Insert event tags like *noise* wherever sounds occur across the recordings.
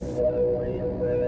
Salvo y.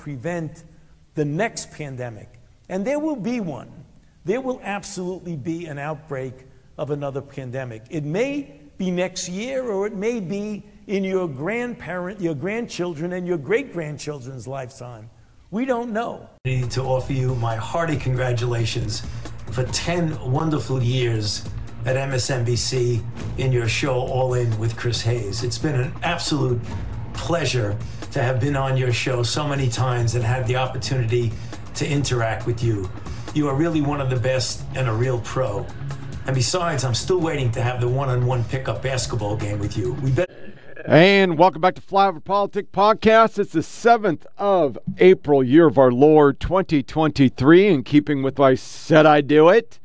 Prevent the next pandemic, and there will be one, there will absolutely be an outbreak of another pandemic. It may be next year, or it may be in your grandparent, your grandchildren, and your great grandchildren's lifetime. We don't know. I need to offer you my hearty congratulations for 10 wonderful years at MSNBC in your show All In with Chris Hayes. It's been an absolute pleasure to have been on your show so many times and had the opportunity to interact with you. You are really one of the best and a real pro. And besides, I'm still waiting to have the one on one pickup basketball game with you. We bet. And welcome back to Flyover PolitiK Podcast. It's the 7th of April, year of our Lord 2023. In keeping with I said I do it,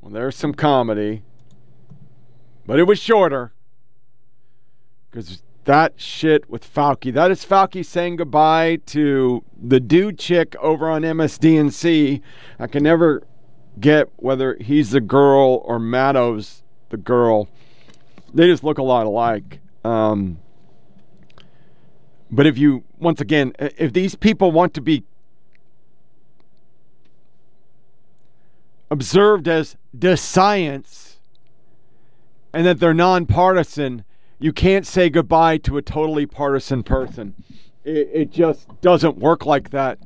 well, there's some comedy, but it was shorter because that shit with Fauci. That is Fauci saying goodbye to the dude chick over on MSDNC. I can never get whether he's the girl or Maddow's the girl. They just look a lot alike. Um, but if you, once again, if these people want to be observed as the science and that they're nonpartisan, you can't say goodbye to a totally partisan person. It, it just doesn't work like that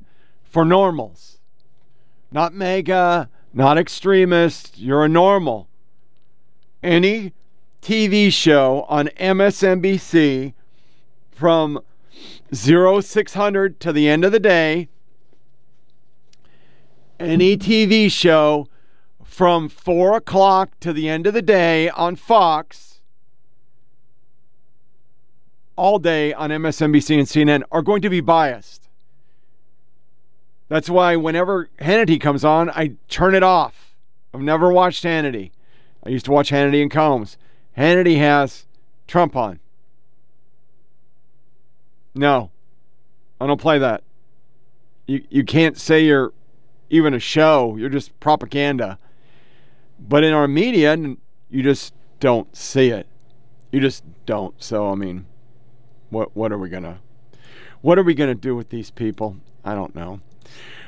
for normals. Not mega, not extremist. You're a normal. Any TV show on MSNBC from 0600 to the end of the day, any TV show from 4 o'clock to the end of the day on Fox, all day on MSNBC and CNN, are going to be biased. That's why whenever Hannity comes on, I turn it off. I've never watched Hannity. I used to watch Hannity and Colmes. Hannity has Trump on. No, I don't play that. You you can't say you're even a show. You're just propaganda. But in our media, you just don't see it. You just don't. So I mean, what what are we gonna what are we gonna do with these people? I don't know.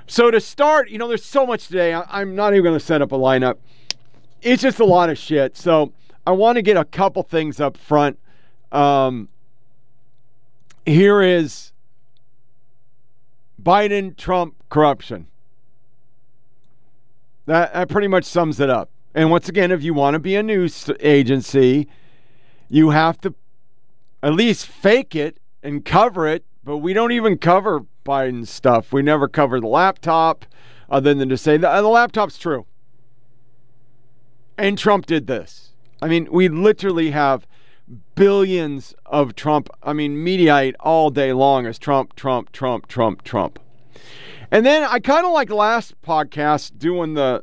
So to start, you know, there's so much today. I, I'm not even gonna set up a lineup. It's just a lot of shit. So I want to get a couple things up front. Um, here is Biden Trump corruption. That, that pretty much sums it up. And once again, if you want to be a news agency, you have to at least fake it and cover it. But we don't even cover Biden's stuff. We never cover the laptop, other than to say that uh, the laptop's true. And Trump did this. I mean, we literally have billions of Trump. I mean, Mediaite all day long is Trump, Trump, Trump, Trump, Trump. And then I kind of like last podcast doing the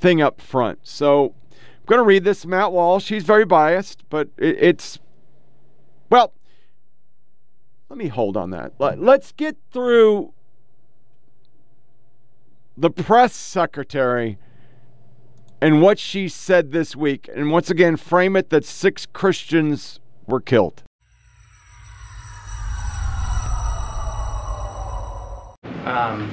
thing up front. So I'm going to read this. Matt Walsh, he's very biased, but it, it's, well, let me hold on that. Let, let's get through the press secretary and what she said this week. And once again, frame it that six Christians were killed. Um,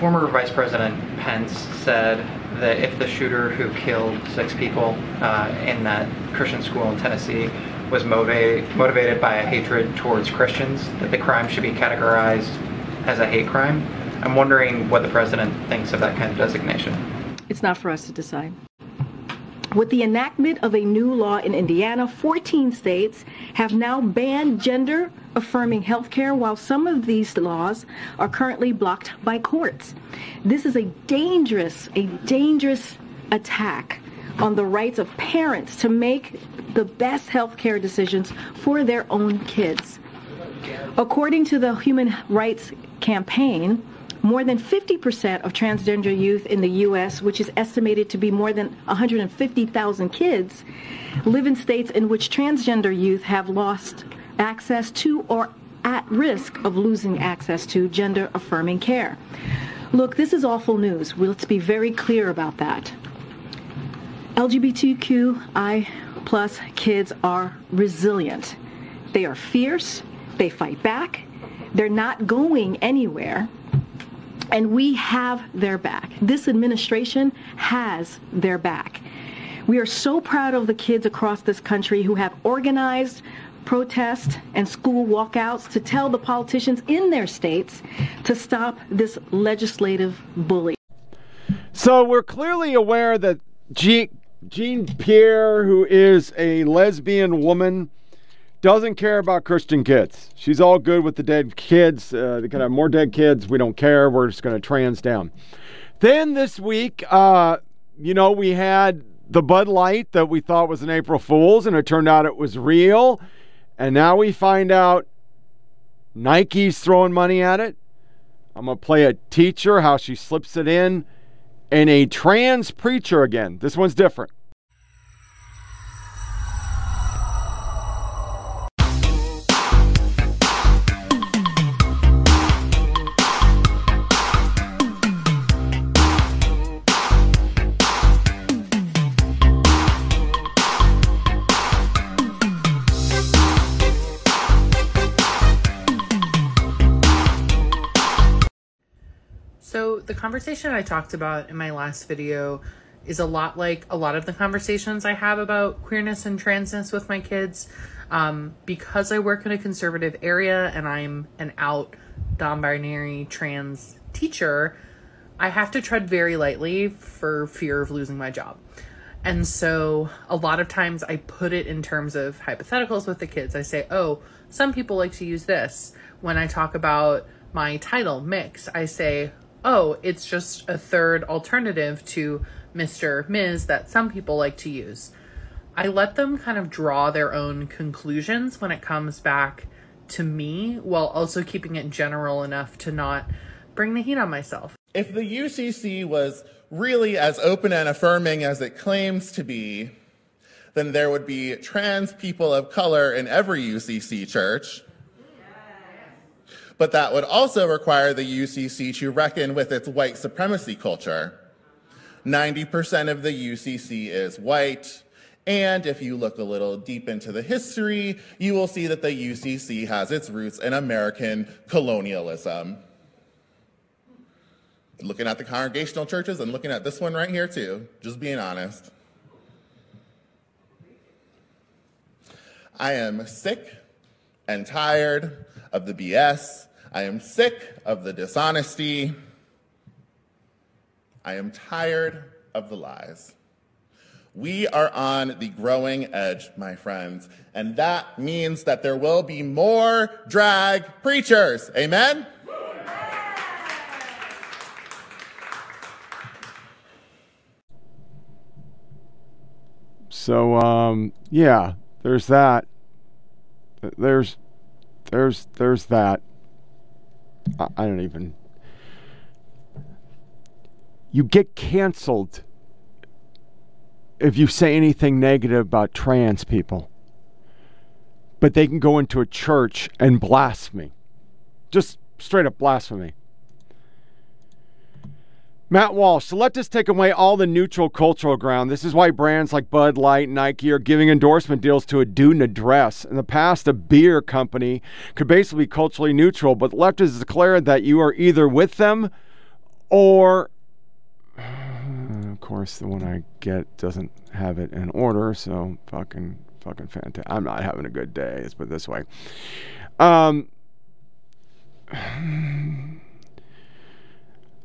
former Vice President Pence said that if the shooter who killed six people uh, in that Christian school in Tennessee was motivated, motivated by a hatred towards Christians, that the crime should be categorized as a hate crime. I'm wondering what the president thinks of that kind of designation. It's not for us to decide. With the enactment of a new law in Indiana, 14 states have now banned gender affirming health care, while some of these laws are currently blocked by courts. This is a dangerous, a dangerous attack on the rights of parents to make the best health care decisions for their own kids. According to the Human Rights Campaign, more than 50% of transgender youth in the U.S., which is estimated to be more than 150,000 kids, live in states in which transgender youth have lost access to or at risk of losing access to gender affirming care. Look, this is awful news. Let's be very clear about that. LGBTQI plus kids are resilient. They are fierce, they fight back, they're not going anywhere, and we have their back. This administration has their back. We are so proud of the kids across this country who have organized protests and school walkouts to tell the politicians in their states to stop this legislative bully. So we're clearly aware that Jean, Jean Pierre, who is a lesbian woman, doesn't care about Christian kids. She's all good with the dead kids. Uh, they can have more dead kids. We don't care. We're just going to trans down. Then this week, uh, you know, we had the Bud Light that we thought was an April Fool's, and it turned out it was real. And now we find out Nike's throwing money at it. I'm going to play a teacher, how she slips it in, and a trans preacher again. This one's different. Conversation I talked about in my last video is a lot like a lot of the conversations I have about queerness and transness with my kids. Um, because I work in a conservative area and I'm an out non binary trans teacher, I have to tread very lightly for fear of losing my job. And so a lot of times I put it in terms of hypotheticals with the kids. I say, oh, some people like to use this. When I talk about my title, mix, I say, oh, it's just a third alternative to Mr. Ms. that some people like to use. I let them kind of draw their own conclusions when it comes back to me while also keeping it general enough to not bring the heat on myself. If the UCC was really as open and affirming as it claims to be, then there would be trans people of color in every UCC church but that would also require the UCC to reckon with its white supremacy culture. 90% of the UCC is white, and if you look a little deep into the history, you will see that the UCC has its roots in American colonialism. Looking at the congregational churches and looking at this one right here, too, just being honest. I am sick and tired of the BS I am sick of the dishonesty. I am tired of the lies. We are on the growing edge, my friends, and that means that there will be more drag preachers. Amen? So, um, yeah, there's that. There's, there's, there's that. I, don't even. You get canceled if you say anything negative about trans people. But they can go into a church and blaspheme. Just straight up blasphemy. Matt Walsh, so let us take away all the neutral cultural ground. This is why brands like Bud Light Nike are giving endorsement deals to a dude in a dress. In the past, a beer company could basically be culturally neutral, but leftists declared that you are either with them or. *sighs* Of course, the one I get doesn't have it in order, so fucking, fucking fantastic. I'm not having a good day, let's put it this way. Um. *sighs*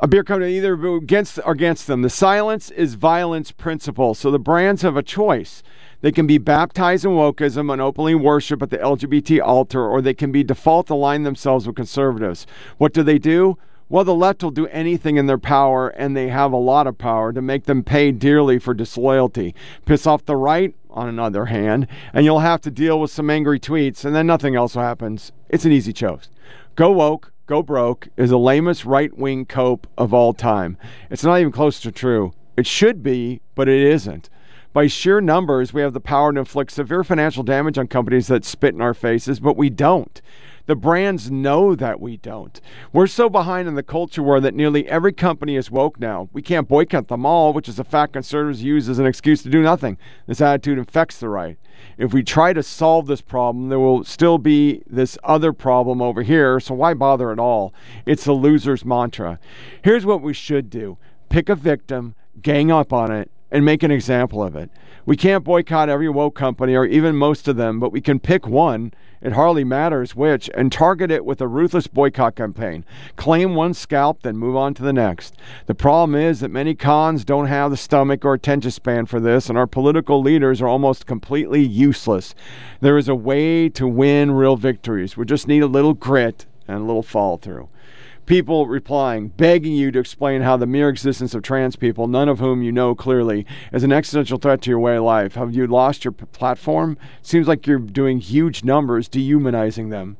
a beer company either against or against them. The silence is violence principle. So the brands have a choice. They can be baptized in wokeism and openly worship at the LGBT altar, or they can be default align themselves with conservatives. What do they do? Well, the left will do anything in their power, and they have a lot of power to make them pay dearly for disloyalty. Piss off the right, on another hand, and you'll have to deal with some angry tweets, and then nothing else happens. It's an easy choice. Go woke, go broke is the lamest right wing cope of all time. It's not even close to true. It should be, but it isn't. By sheer numbers, we have the power to inflict severe financial damage on companies that spit in our faces, but we don't. The brands know that we don't. We're so behind in the culture war that nearly every company is woke now. We can't boycott them all, which is a fact conservatives use as an excuse to do nothing. This attitude infects the right. If we try to solve this problem, there will still be this other problem over here, so why bother at all? It's the loser's mantra. Here's what we should do pick a victim, gang up on it, and make an example of it. We can't boycott every woke company or even most of them, but we can pick one it hardly matters which, and target it with a ruthless boycott campaign. Claim one scalp, then move on to the next. The problem is that many cons don't have the stomach or attention span for this, and our political leaders are almost completely useless. There is a way to win real victories. We just need a little grit and a little follow through people replying, begging you to explain how the mere existence of trans people, none of whom you know clearly, is an existential threat to your way of life. Have you lost your p- platform? Seems like you're doing huge numbers, dehumanizing them.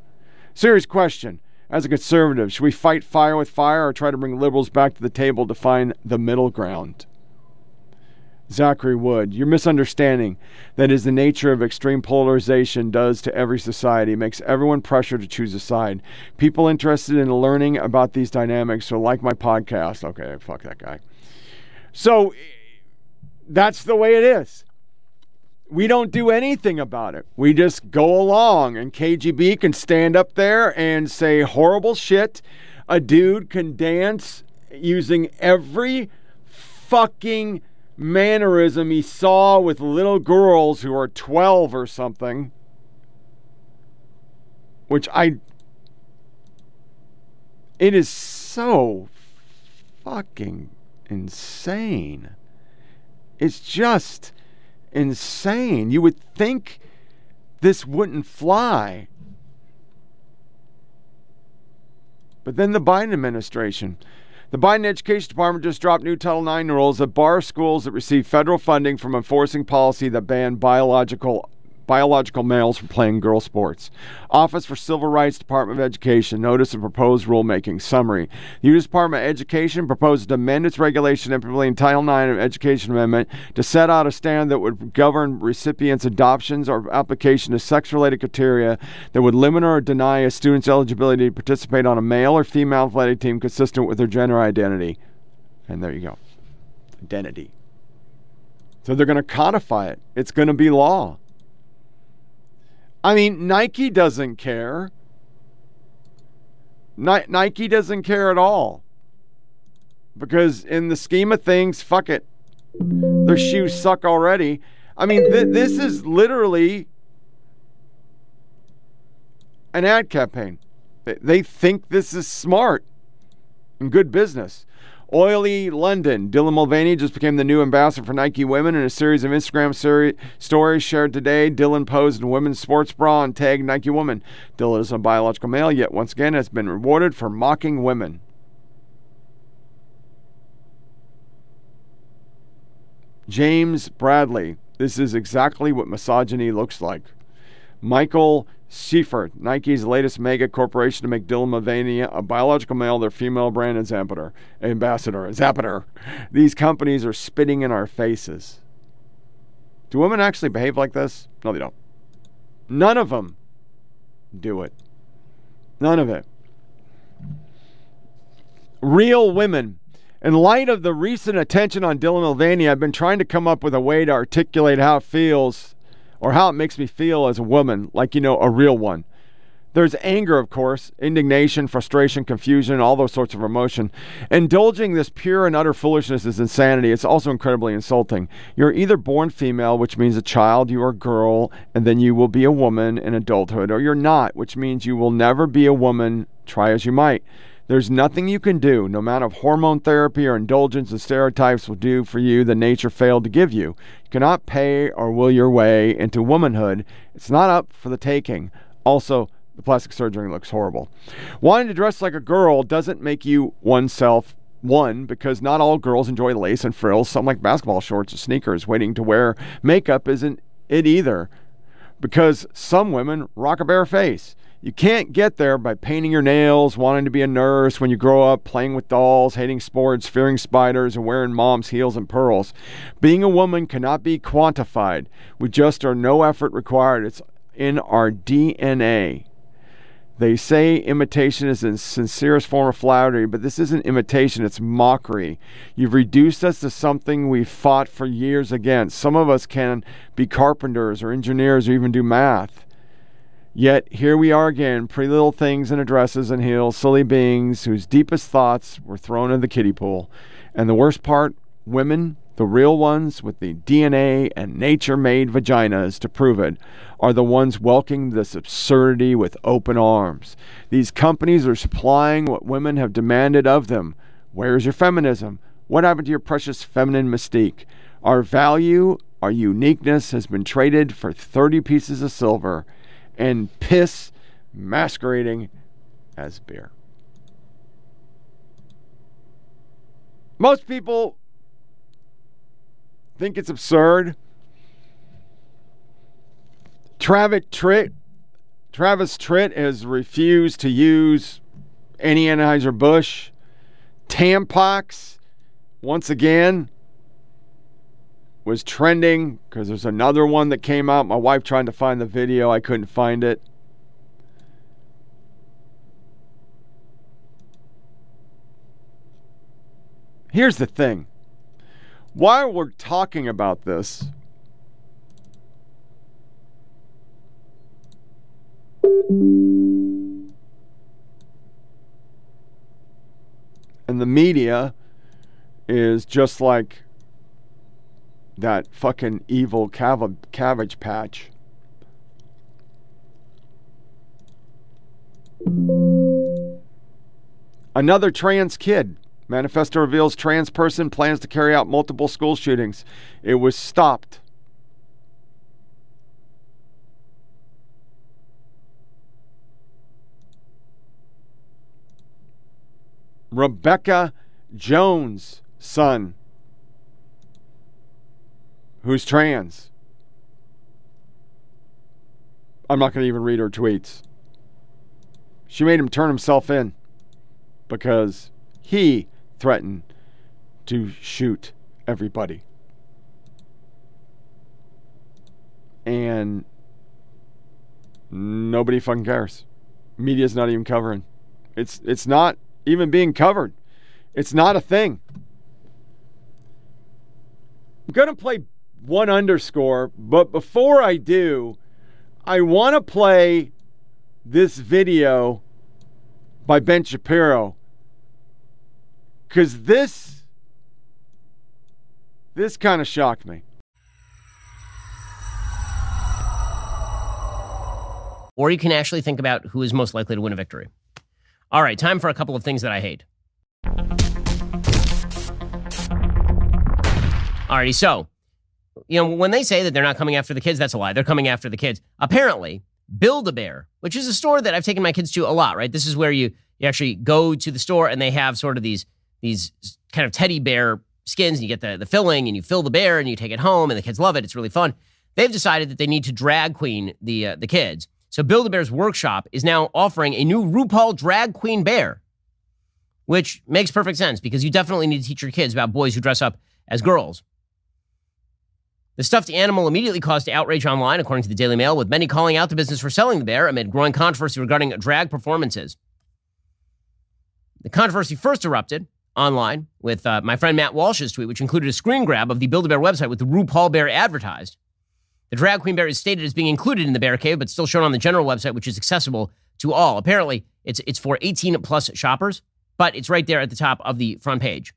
Serious question. As a conservative, should we fight fire with fire or try to bring liberals back to the table to find the middle ground? Zachary Wood. Your misunderstanding that is the nature of extreme polarization does to every society makes everyone pressure to choose a side. People interested in learning about these dynamics are like my podcast. Okay, fuck that guy. So that's the way it is. We don't do anything about it. We just go along, and KJP can stand up there and say horrible shit. A dude can dance using every fucking mannerism he saw with little girls who are 12 or something, which I. It is so fucking insane. It's just insane. You would think this wouldn't fly. But then the Biden administration. The Biden Education Department just dropped new Title IX rules that bar schools that receive federal funding from enforcing policy that ban biological biological males from playing girl sports. Office for Civil Rights Department of Education notice of proposed rulemaking summary. The U.S. Department of Education proposed to amend its regulation implementing Title IX of Education Amendment to set out a standard that would govern recipients' adoptions or application of sex-related criteria that would limit or deny a student's eligibility to participate on a male or female athletic team consistent with their gender identity. And there you go. Identity. So they're going to codify it. It's going to be law. I mean, Nike doesn't care. Ni- Nike doesn't care at all. Because in the scheme of things, fuck it. Their shoes suck already. I mean, th- this is literally an ad campaign. They think this is smart and good business. Oli London. Dylan Mulvaney just became the new ambassador for Nike Women in a series of Instagram seri- stories shared today. Dylan posed in women's sports bra and tagged Nike Woman. Dylan is a biological male, yet once again has been rewarded for mocking women. James Bradley. This is exactly what misogyny looks like. Michael Seifert, Nike's latest mega corporation to make Dylan Mulvaney a biological male, their female brand ambassador. Ambassador, Zappater. These companies are spitting in our faces. Do women actually behave like this? No, they don't. None of them do it. None of it. Real women In light of the recent attention on Dylan Mulvaney, I've been trying to come up with a way to articulate how it feels or how it makes me feel as a woman, like, you know, a real one. There's anger, of course, indignation, frustration, confusion, all those sorts of emotion. Indulging this pure and utter foolishness is insanity. It's also incredibly insulting. You're either born female, which means a child, you are a girl, and then you will be a woman in adulthood, or you're not, which means you will never be a woman, try as you might. There's nothing you can do, no amount of hormone therapy or indulgence and stereotypes will do for you that nature failed to give you. You cannot pay or will your way into womanhood. It's not up for the taking. Also, the plastic surgery looks horrible. Wanting to dress like a girl doesn't make you oneself one because not all girls enjoy lace and frills. Some like basketball shorts or sneakers. Waiting to wear makeup isn't it either because some women rock a bare face. You can't get there by painting your nails, wanting to be a nurse when you grow up, playing with dolls, hating sports, fearing spiders, and wearing mom's heels and pearls. Being a woman cannot be quantified. We just are no effort required. It's in our DNA. They say imitation is the sincerest form of flattery, but this isn't imitation, it's mockery. You've reduced us to something we've fought for years against. Some of us can be carpenters or engineers or even do math. Yet here we are again, pretty little things in dresses and heels, silly beings whose deepest thoughts were thrown in the kiddie pool. And the worst part, women, the real ones with the DNA and nature made vaginas to prove it, are the ones welcoming this absurdity with open arms. These companies are supplying what women have demanded of them. Where's your feminism? What happened to your precious feminine mystique? Our value, our uniqueness has been traded for 30 pieces of silver and piss masquerading as beer. Most people think it's absurd Travis Tritt, Travis Tritt has refused to use any Anheuser-Busch. Tampax, once again, was trending because there's another one that came out. My wife tried to find the video, I couldn't find it. Here's the thing. While we're talking about this, And the media is just like that fucking evil cabbage patch. Another trans kid. Manifesto reveals trans person plans to carry out multiple school shootings. It was stopped. Rebecca Jones' son, who's trans. I'm not going to even read her tweets. She made him turn himself in because he threatened to shoot everybody. And nobody fucking cares. Media's not even covering. It's it's not even being covered. It's not a thing. I'm going to play one underscore, but before I do, I want to play this video by Ben Shapiro because this this kind of shocked me. Or you can actually think about who is most likely to win a victory. All right, time for a couple of things that I hate. Alrighty, so you know when they say that they're not coming after the kids, that's a lie. They're coming after the kids. Apparently, Build a Bear, which is a store that I've taken my kids to a lot. Right, this is where you you actually go to the store and they have sort of these these kind of teddy bear skins. And you get the the filling and you fill the bear and you take it home and the kids love it. It's really fun. They've decided that they need to drag queen the uh, the kids. So Build a Bear's workshop is now offering a new RuPaul drag queen bear, which makes perfect sense because you definitely need to teach your kids about boys who dress up as girls. The stuffed animal immediately caused outrage online, according to the Daily Mail, with many calling out the business for selling the bear amid growing controversy regarding drag performances. The controversy first erupted online with uh, my friend Matt Walsh's tweet, which included a screen grab of the Build a Bear website with the RuPaul bear advertised. The drag queen bear is stated as being included in the bear cave, but still shown on the general website, which is accessible to all. Apparently, it's it's for 18 plus shoppers, but it's right there at the top of the front page.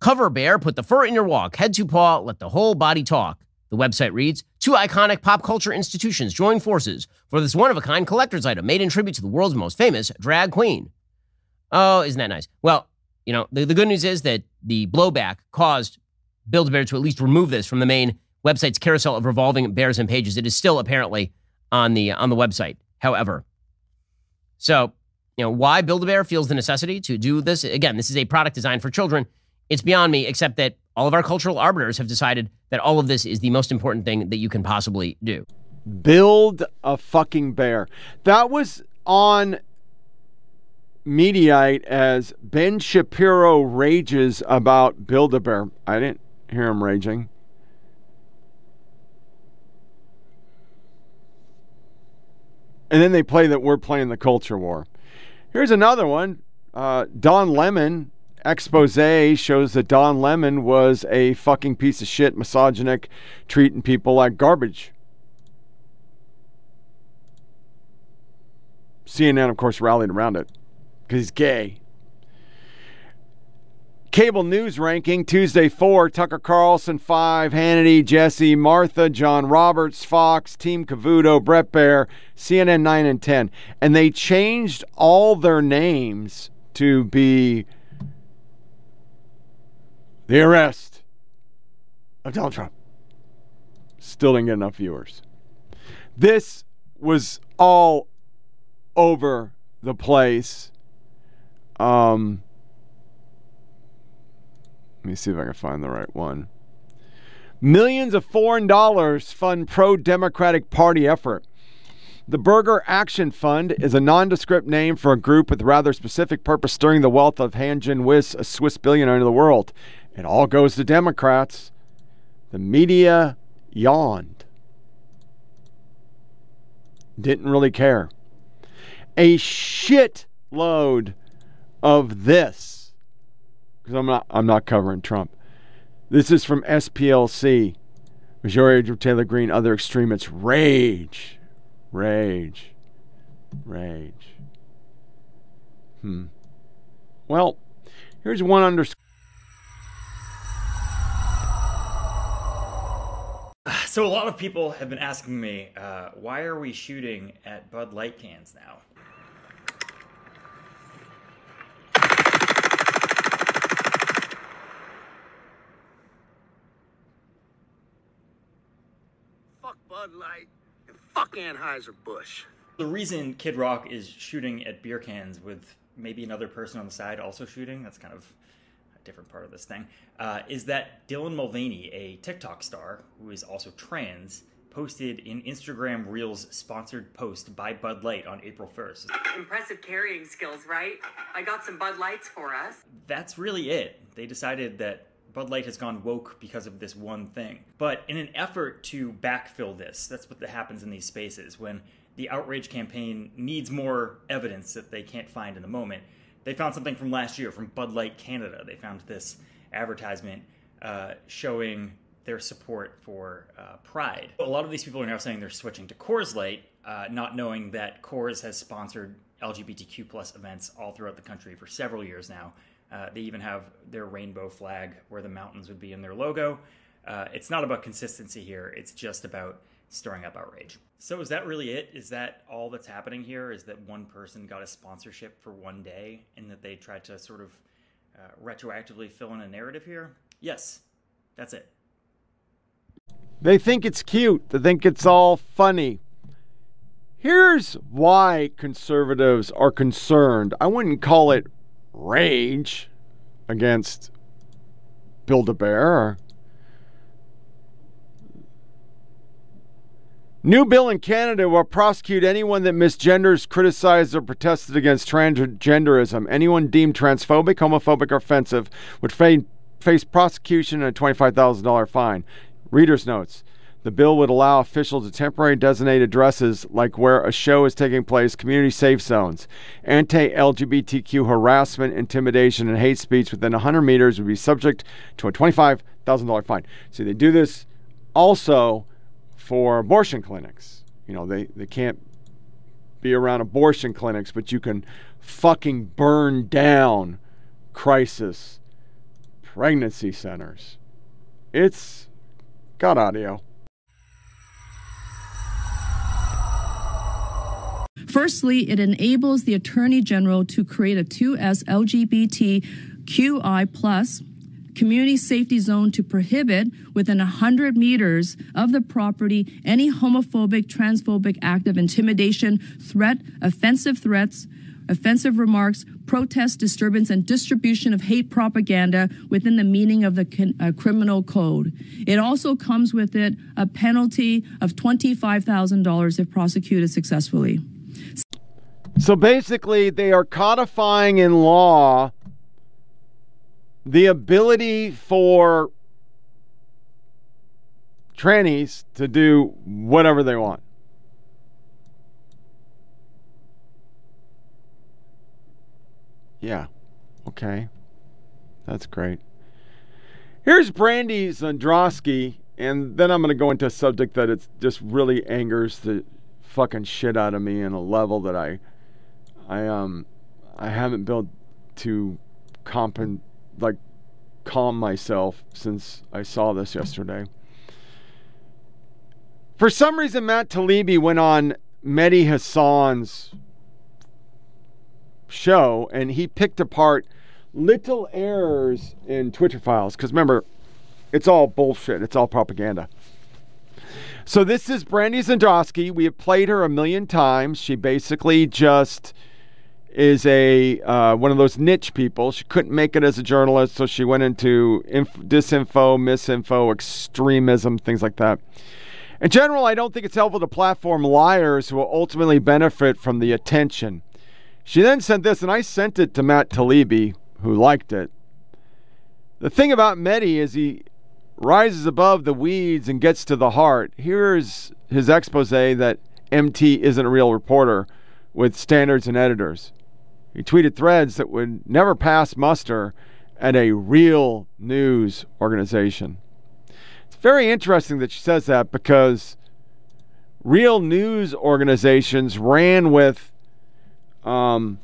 Cover bear, put the fur in your walk, head to paw, let the whole body talk. The website reads Two iconic pop culture institutions join forces for this one of a kind collector's item made in tribute to the world's most famous drag queen. Oh, isn't that nice? Well, you know, the, the good news is that the blowback caused Build a Bear to at least remove this from the main website's carousel of revolving bears and pages. It is still apparently on the on the website. However, so you know why Build a Bear feels the necessity to do this. Again, this is a product designed for children. It's beyond me, except that all of our cultural arbiters have decided that all of this is the most important thing that you can possibly do. Build a fucking bear. That was on Mediaite as Ben Shapiro rages about Build a Bear. I didn't hear him raging. And then they play that we're playing the culture war. Here's another one. Uh, Don Lemon expose shows that Don Lemon was a fucking piece of shit, misogynic, treating people like garbage. CNN, of course, rallied around it because he's gay. Cable news ranking Tuesday 4, Tucker Carlson 5, Hannity, Jesse, Martha, John Roberts, Fox, Team Cavuto, Bret Baier, CNN 9 and 10. And they changed all their names to be the arrest of Donald Trump. Still didn't get enough viewers. This was all over the place. Um, let me see if I can find the right one. Millions of foreign dollars fund pro Democratic Party effort. The Berger Action Fund is a nondescript name for a group with rather specific purpose stirring the wealth of Hansjörg Wyss, a Swiss billionaire in the world. It all goes to Democrats. The media yawned. Didn't really care. A shit load of this. Because I'm not I'm not covering Trump. This is from SPLC. Majority of Taylor Greene, other extremists rage. Rage. Rage. Hmm. Well, here's one underscore. *sighs* So a lot of people have been asking me, uh, why are we shooting at Bud Light cans now? Fuck Bud Light and fuck Anheuser-Busch. The reason Kid Rock is shooting at beer cans with maybe another person on the side also shooting, that's kind of different part of this thing, uh, is that Dylan Mulvaney, a TikTok star who is also trans, posted an Instagram Reels sponsored post by Bud Light on April 1st. Impressive carrying skills, right? I got some Bud Lights for us. That's really it. They decided that Bud Light has gone woke because of this one thing. But in an effort to backfill this, that's what happens in these spaces when the outrage campaign needs more evidence that they can't find in the moment. They found something from last year from Bud Light Canada. They found this advertisement uh, showing their support for uh, Pride. A lot of these people are now saying they're switching to Coors Light, uh, not knowing that Coors has sponsored LGBTQ plus events all throughout the country for several years now. Uh, they even have their rainbow flag where the mountains would be in their logo. Uh, it's not about consistency here. It's just about stirring up outrage. So is that really it? Is that all that's happening here? Is that one person got a sponsorship for one day and that they tried to sort of uh, retroactively fill in a narrative here? Yes, that's it. They think it's cute. They think it's all funny. Here's why conservatives are concerned. I wouldn't call it rage against Build a Bear. New bill in Canada will prosecute anyone that misgenders, criticizes, or protested against transgenderism. Anyone deemed transphobic, homophobic, or offensive would fa- face prosecution and a $25,000 fine. Reader's notes. The bill would allow officials to temporarily designate addresses like where a show is taking place, community safe zones. Anti LGBTQ harassment, intimidation, and hate speech within 100 meters would be subject to a $25,000 fine. See, they do this also for abortion clinics. You know, they, they can't be around abortion clinics, but you can fucking burn down crisis pregnancy centers. It's got audio. Firstly, it enables the Attorney General to create a 2S LGBTQI plus community safety zone to prohibit within 100 meters of the property any homophobic, transphobic act of intimidation, threat, offensive threats, offensive remarks, protest, disturbance, and distribution of hate propaganda within the meaning of the uh, criminal code. It also comes with it a penalty of $25,000 if prosecuted successfully. So basically, they are codifying in law the ability for trannies to do whatever they want. Yeah. Okay. That's great. Here's Brandy Zadrozny, and then I'm going to go into a subject that it just really angers the fucking shit out of me in a level that I, I um, I haven't built to compen like calm myself since I saw this yesterday. For some reason, Matt Taibbi went on Mehdi Hasan's show and he picked apart little errors in Twitter files. Because remember, it's all bullshit, it's all propaganda. So this is Brandy Zadrozny. We have played her a million times. She basically just is a uh, one of those niche people. She couldn't make it as a journalist, so she went into inf- disinfo, misinfo, extremism, things like that. In general, I don't think it's helpful to platform liars who will ultimately benefit from the attention. She then sent this, and I sent it to Matt Taibbi, who liked it. The thing about Mehdi is he rises above the weeds and gets to the heart. Here's his expose that MT isn't a real reporter with standards and editors. He tweeted threads that would never pass muster at a real news organization. It's very interesting that she says that because real news organizations ran with um,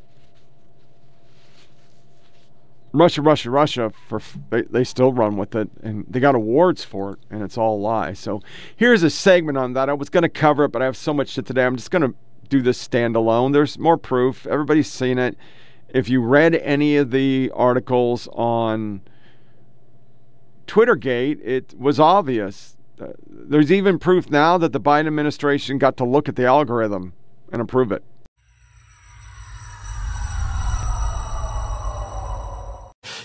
Russia, Russia, Russia. For they, they still run with it, and they got awards for it, and it's all a lie. So here's a segment on that. I was going to cover it, but I have so much shit today. I'm just going to do this standalone. There's more proof. Everybody's seen it. If you read any of the articles on Twittergate, it was obvious. Uh, there's even proof now that the Biden administration got to look at the algorithm and approve it.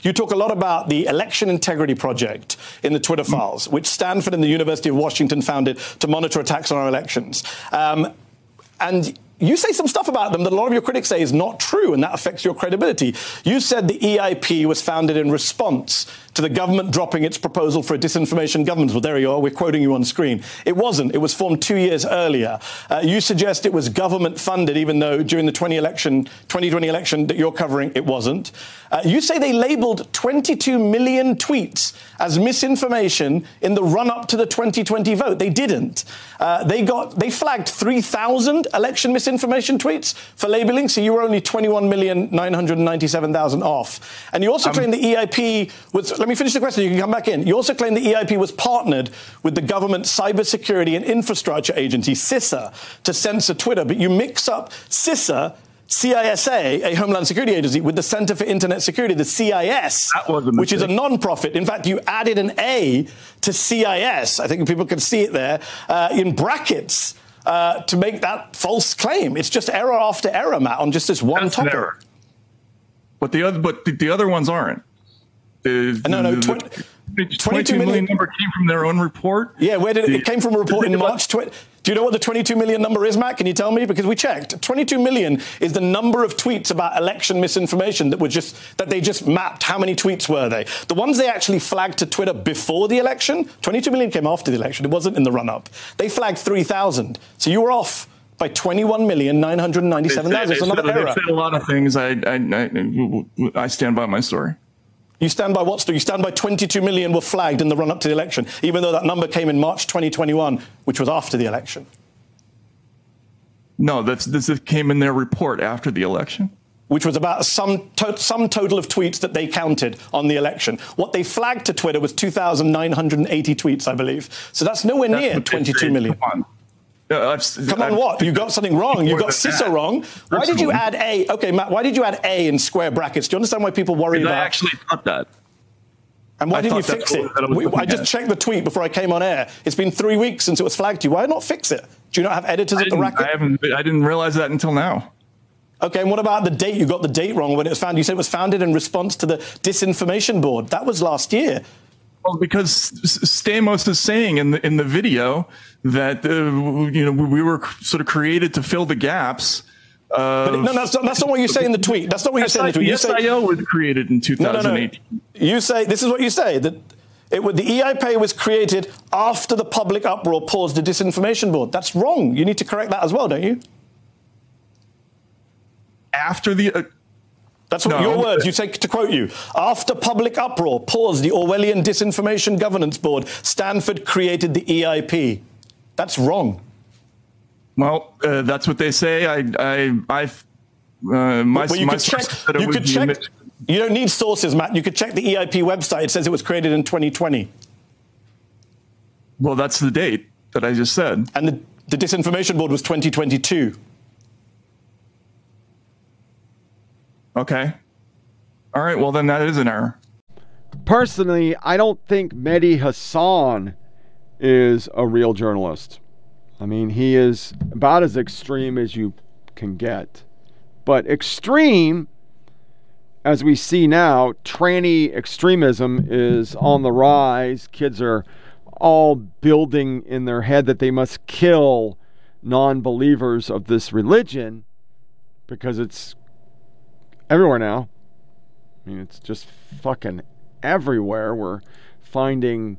You talk a lot about the Election Integrity Project in the Twitter files, which Stanford and the University of Washington founded to monitor attacks on our elections. Um, and you say some stuff about them that a lot of your critics say is not true, and that affects your credibility. You said the EIP was founded in response to the government dropping its proposal for a disinformation government. Well, there you are. We're quoting you on screen. It wasn't. It was formed two years earlier. Uh, you suggest it was government funded, even though during the 20 election, 2020 election that you're covering, it wasn't. Uh, you say they labeled 22 million tweets as misinformation in the run up to the 2020 vote. They didn't. Uh, they got they flagged 3,000 election misinformation tweets for labeling, so you were only 21,997,000 off. And you also um, claim the EIP was let me finish the question. You can come back in. You also claim the EIP was partnered with the government cybersecurity and infrastructure agency, CISA, to censor Twitter. But you mix up CISA CISA, a Homeland Security agency, with the Center for Internet Security, the CIS, which is a non-profit. In fact, you added an A to CIS. I think people can see it there uh, in brackets uh, to make that false claim. It's just error after error, Matt, on just this one That's topic. But the other, but the, the other ones aren't. The, no, no, the, the, 22 million, million number came from their own report. Yeah, where did it, it came from a report in March 20, Do you know what the 22 million number is, Matt? Can you tell me? Because we checked. 22 million is the number of tweets about election misinformation that were just that they just mapped. How many tweets were they? The ones they actually flagged to Twitter before the election, 22 million came after the election. It wasn't in the run-up. They flagged 3,000. So you were off by 21,997,000. They It's another said, they error. said a lot of things. I, I, I, I stand by my story. You stand by what story? You stand by 22 million were flagged in the run-up to the election, even though that number came in March 2021, which was after the election. No, that's this came in their report after the election. Which was about some to- some total of tweets that they counted on the election. What they flagged to Twitter was 2,980 tweets, I believe. So that's nowhere That's near what they 22 say. million. Come on. Uh, I've- Come on, I've- what? You got something wrong. You got that. wrong. Why did you add A? Okay, Matt, why did you add A in square brackets? Do you understand why people worry about I actually thought that. And why I didn't you fix it? I I just at. checked the tweet before I came on air. It's been three weeks since it was flagged to you. Why not fix it? Do you not have editors at the racket? I haven't. I didn't realize that until now. Okay, and what about the date? You got the date wrong when it was found. You said it was founded in response to the disinformation board. That was last year. Well, because Stamos is saying in the in the video that uh, you know we were sort of created to fill the gaps. Uh, But no, that's not, that's not what you say in the tweet. That's not what you say in the tweet. You say, SIO was created in no, no, no. You say this is what you say that it would, the EIP was created after the public uproar paused the disinformation board. That's wrong. You need to correct that as well, don't you? After the. Uh, That's what No. your words. You say to quote you. After public uproar paused the Orwellian Disinformation Governance Board, Stanford created the EIP. That's wrong. well, uh, that's what they say. I I I've. Uh, my Well, you my could check. sources said it You could check. image- You don't need sources, Matt. You could check the EIP website. It says it was created in 2020. Well, that's the date that I just said. And the, the Disinformation Board was 2022. Okay. All right. Well, then that is an error. Personally, I don't think Mehdi Hasan is a real journalist. I mean, he is about as extreme as you can get. But extreme, as we see now, tranny extremism is on the rise. Kids are all building in their head that they must kill non believers of this religion because it's everywhere now. I mean, it's just fucking everywhere. We're finding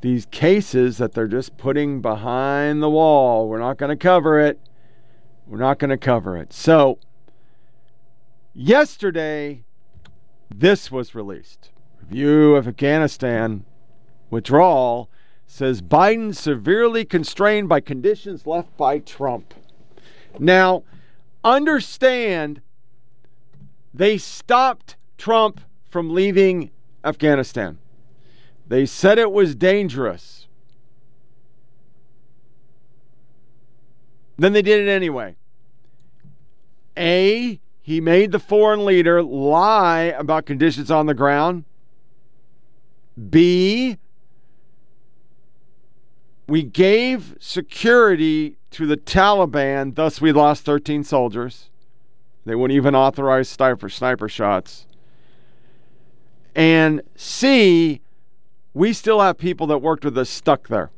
these cases that they're just putting behind the wall. We're not going to cover it. We're not going to cover it. So, yesterday, this was released. Review of Afghanistan withdrawal says Biden severely constrained by conditions left by Trump. Now, understand they stopped Trump from leaving Afghanistan. They said it was dangerous. Then they did it anyway. A, he made the foreign leader lie about conditions on the ground. B, we gave security to the Taliban, thus we lost 13 soldiers. They wouldn't even authorize sniper sniper shots. And C, we still have people that worked with us stuck there.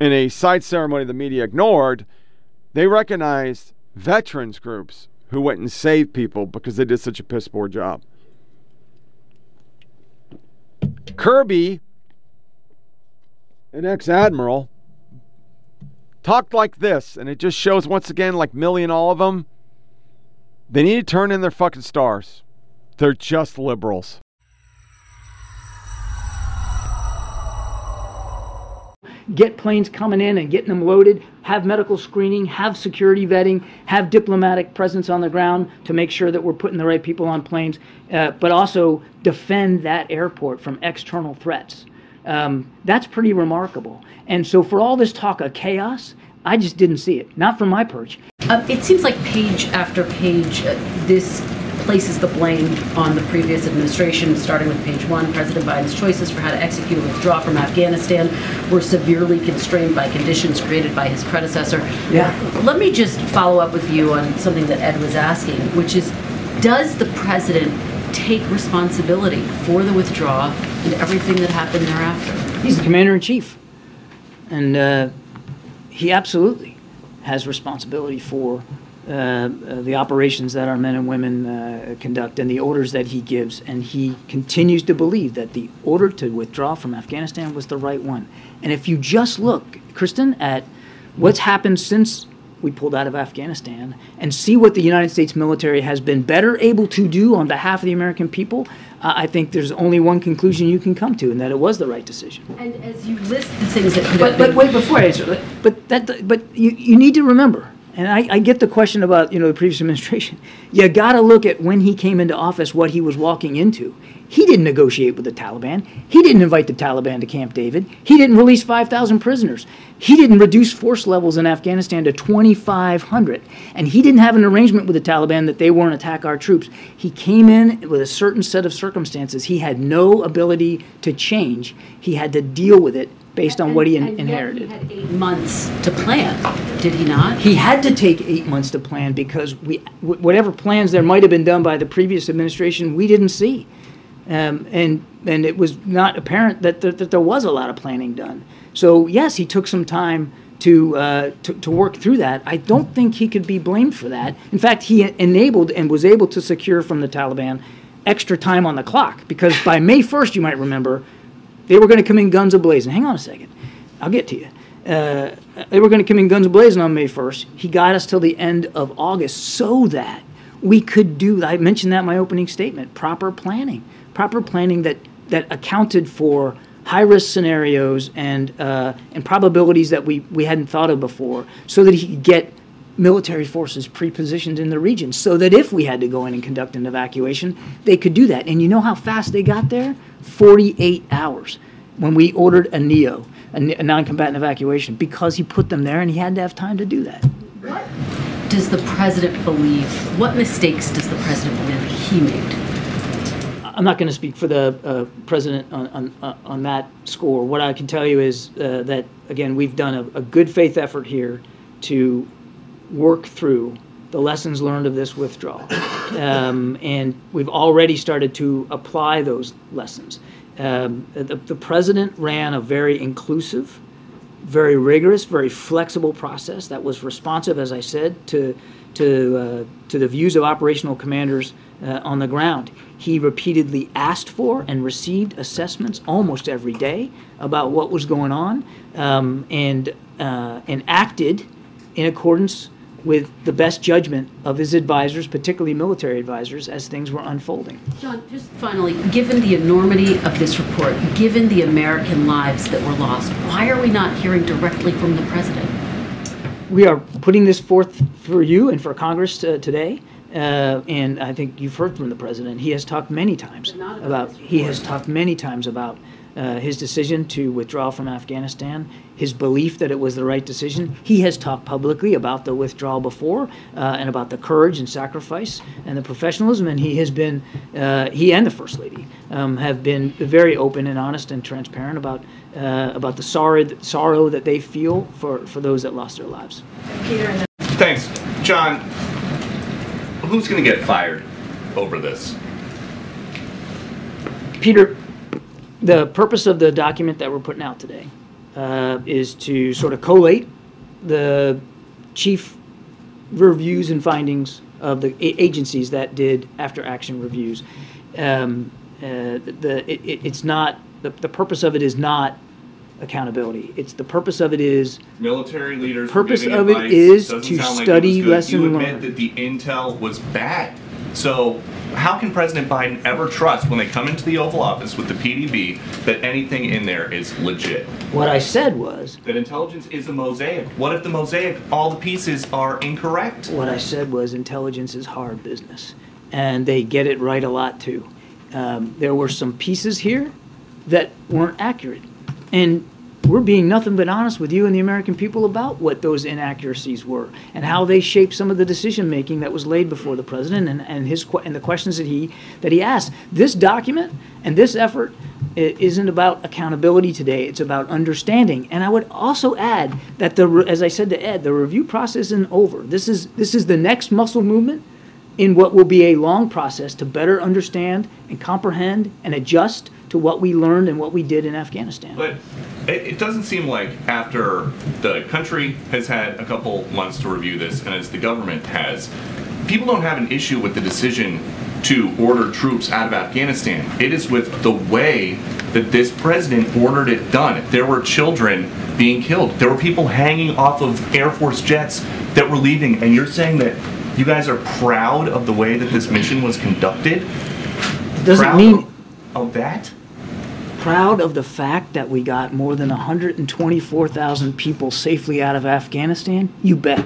In a side ceremony the media ignored, they recognized veterans groups who went and saved people because they did such a piss poor job. Kirby, an ex admiral, talked like this, and it just shows once again, like Milley and all of them, they need to turn in their fucking stars. They're just liberals. Get planes coming in and getting them loaded, have medical screening, have security vetting, have diplomatic presence on the ground to make sure that we're putting the right people on planes, uh, but also defend that airport from external threats. Um, that's pretty remarkable. And so, for all this talk of chaos, I just didn't see it. Not from my perch. Uh, it seems like page after page, uh, this places the blame on the previous administration, starting with page one. President Biden's choices for how to execute a withdrawal from Afghanistan were severely constrained by conditions created by his predecessor. Yeah. Let me just follow up with you on something that Ed was asking, which is Does the president take responsibility for the withdrawal and everything that happened thereafter? He's the commander in chief. and uh, he absolutely has responsibility for uh, the operations that our men and women uh, conduct and the orders that he gives. And he continues to believe that the order to withdraw from Afghanistan was the right one. And if you just look, Kristen, at what's happened since we pulled out of Afghanistan and see what the United States military has been better able to do on behalf of the American people, uh, I think there's only one conclusion you can come to, and that it was the right decision. And as you list the things that could But, but wait, before I answer, but that, but you, you need to remember, and I, I get the question about you know the previous *laughs* administration. You got to look at when he came into office, what he was walking into. He didn't negotiate with the Taliban. He didn't invite the Taliban to Camp David. He didn't release 5,000 prisoners. He didn't reduce force levels in Afghanistan to 2,500. And he didn't have an arrangement with the Taliban that they won't attack our troops. He came in with a certain set of circumstances. He had no ability to change. He had to deal with it based on what he in- inherited. He had eight months to plan, did he not? He had to take eight months to plan because we, wh- whatever plans there might have been done by the previous administration, we didn't see. Um, and, and it was not apparent that, that, that there was a lot of planning done. So, yes, he took some time to, uh, to, to work through that. I don't think he could be blamed for that. In fact, he enabled and was able to secure from the Taliban extra time on the clock because by May 1st, you might remember, they were going to come in guns ablazing. Hang on a second. I'll get to you. Uh, they were going to come in guns ablazing on May 1st. He got us till the end of August so that we could do, I mentioned that in my opening statement, proper planning. Proper planning that, that accounted for high risk scenarios and, uh, and probabilities that we, we hadn't thought of before so that he could get military forces pre-positioned in the region so that if we had to go in and conduct an evacuation, they could do that. And you know how fast they got there? 48 hours when we ordered a NEO, a non-combatant evacuation, because he put them there and he had to have time to do that. Does the president believe, what mistakes does the president believe he made? I'm not going to speak for the uh, president on, on, uh, on that score. What I can tell you is uh, that, again, we've done a, a good faith effort here to work through the lessons learned of this withdrawal. Um, and we've already started to apply those lessons. Um, the, the president ran a very inclusive, very rigorous, very flexible process that was responsive, as I said, to to uh, to the views of operational commanders uh, on the ground. He repeatedly asked for and received assessments almost every day about what was going on, um, and uh, and acted in accordance with the best judgment of his advisors, particularly military advisors, as things were unfolding. John, just finally, given the enormity of this report, given the American lives that were lost, why are we not hearing directly from the president? we are putting this forth for you and for Congress uh, today. Uh, and I think you've heard from the president. He has talked many times about. He has talked many times about uh, his decision to withdraw from Afghanistan. His belief that it was the right decision. He has talked publicly about the withdrawal before uh, and about the courage and sacrifice and the professionalism. And he has been. Uh, he and the first lady um, have been very open and honest and transparent about uh, about the sorrow sorrow that they feel for for those that lost their lives. Thanks. John, who's going to get fired over this? Peter, the purpose of the document that we're putting out today uh, is to sort of collate the chief reviews and findings of the a- agencies that did after action reviews. Um, uh, the it, it- it's not the, the purpose of it is not accountability. It's the purpose of it is Military leaders. Purpose of it advice. is Doesn't to sound like it study lesson You admit learned. that the intel was bad. So how can President Biden ever trust when they come into the Oval Office with the PDB that anything in there is legit? what I said was That intelligence is a mosaic. What if the mosaic, all the pieces are incorrect? What I said was intelligence is hard business, and they get it right a lot too. Um, there were some pieces here that weren't accurate, and we're being nothing but honest with you and the American people about what those inaccuracies were and how they shaped some of the decision making that was laid before the president and, and his and the questions that he that he asked. This document and this effort isn't about accountability today. It's about understanding. And I would also add that the as I said to Ed, the review process isn't over. This is this is the next muscle movement in what will be a long process to better understand and comprehend and adjust to what we learned and what we did in Afghanistan. But it, doesn't seem like after the country has had a couple months to review this, and as the government has, people don't have an issue with the decision to order troops out of Afghanistan. It is with the way that this president ordered it done. There were children being killed. There were people hanging off of Air Force jets that were leaving, and you're saying that you guys are proud of the way that this mission was conducted? Doesn't Proud mean of that? Proud of the fact that we got more than 124,000 people safely out of Afghanistan? You bet.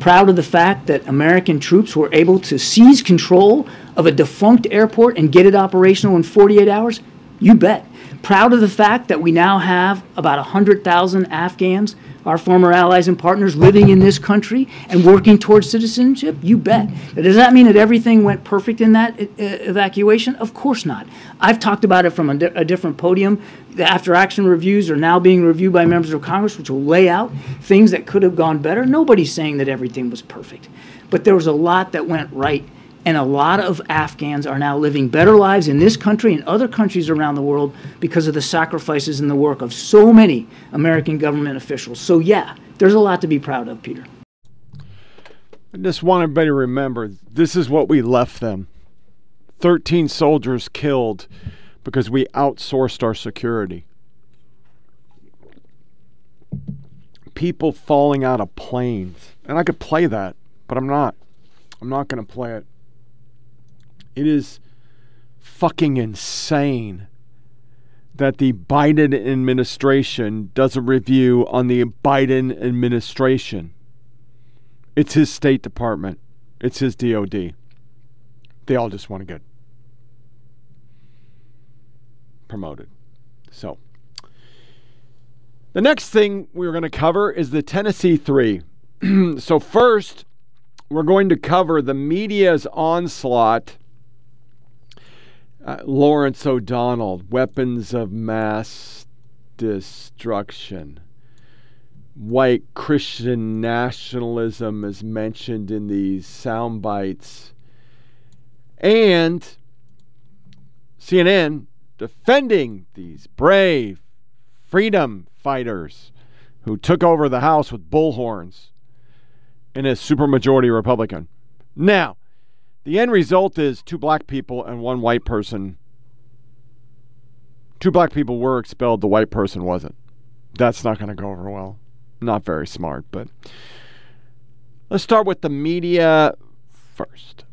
Proud of the fact that American troops were able to seize control of a defunct airport and get it operational in 48 hours? You bet. Proud of the fact that we now have about 100,000 Afghans, our former allies and partners, living in this country and working towards citizenship? You bet. Now, Does that mean that everything went perfect in that uh, evacuation? Of course not. I've talked about it from a, di- a different podium. The after action reviews are now being reviewed by members of Congress, which will lay out things that could have gone better. Nobody's saying that everything was perfect, but there was a lot that went right. And a lot of Afghans are now living better lives in this country and other countries around the world because of the sacrifices and the work of so many American government officials. So, yeah, there's a lot to be proud of, Peter. I just want everybody to remember this is what we left them 13 soldiers killed because we outsourced our security. People falling out of planes. And I could play that, but I'm not. I'm not going to play it. It is fucking insane that the Biden administration does a review on the Biden administration. It's his State Department, it's his DOD. They all just want to get promoted. So, the next thing we're going to cover is the Tennessee Three. *clears throat* so, first, we're going to cover the media's onslaught. Uh, Lawrence O'Donnell, weapons of mass destruction. White Christian nationalism is mentioned in these sound bites. And CNN defending these brave freedom fighters who took over the House with bullhorns in a supermajority Republican. Now, the end result is two black people and one white person. Two black people were expelled, the white person wasn't. That's not going to go over well. Not very smart, but let's start with the media first.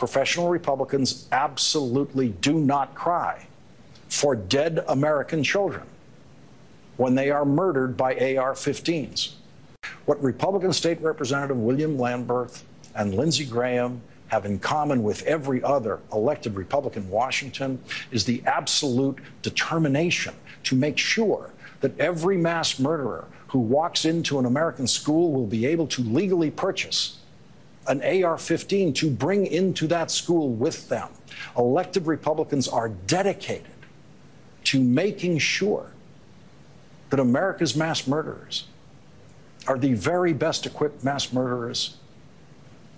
professional Republicans absolutely do not cry for dead American children when they are murdered by AR 15s. What Republican State Representative William Lamberth and Lindsey Graham have in common with every other elected Republican in Washington is the absolute determination to make sure that every mass murderer who walks into an American school will be able to legally purchase an AR 15 to bring into that school with them. Elected Republicans are dedicated to making sure that America's mass murderers are the very best equipped mass murderers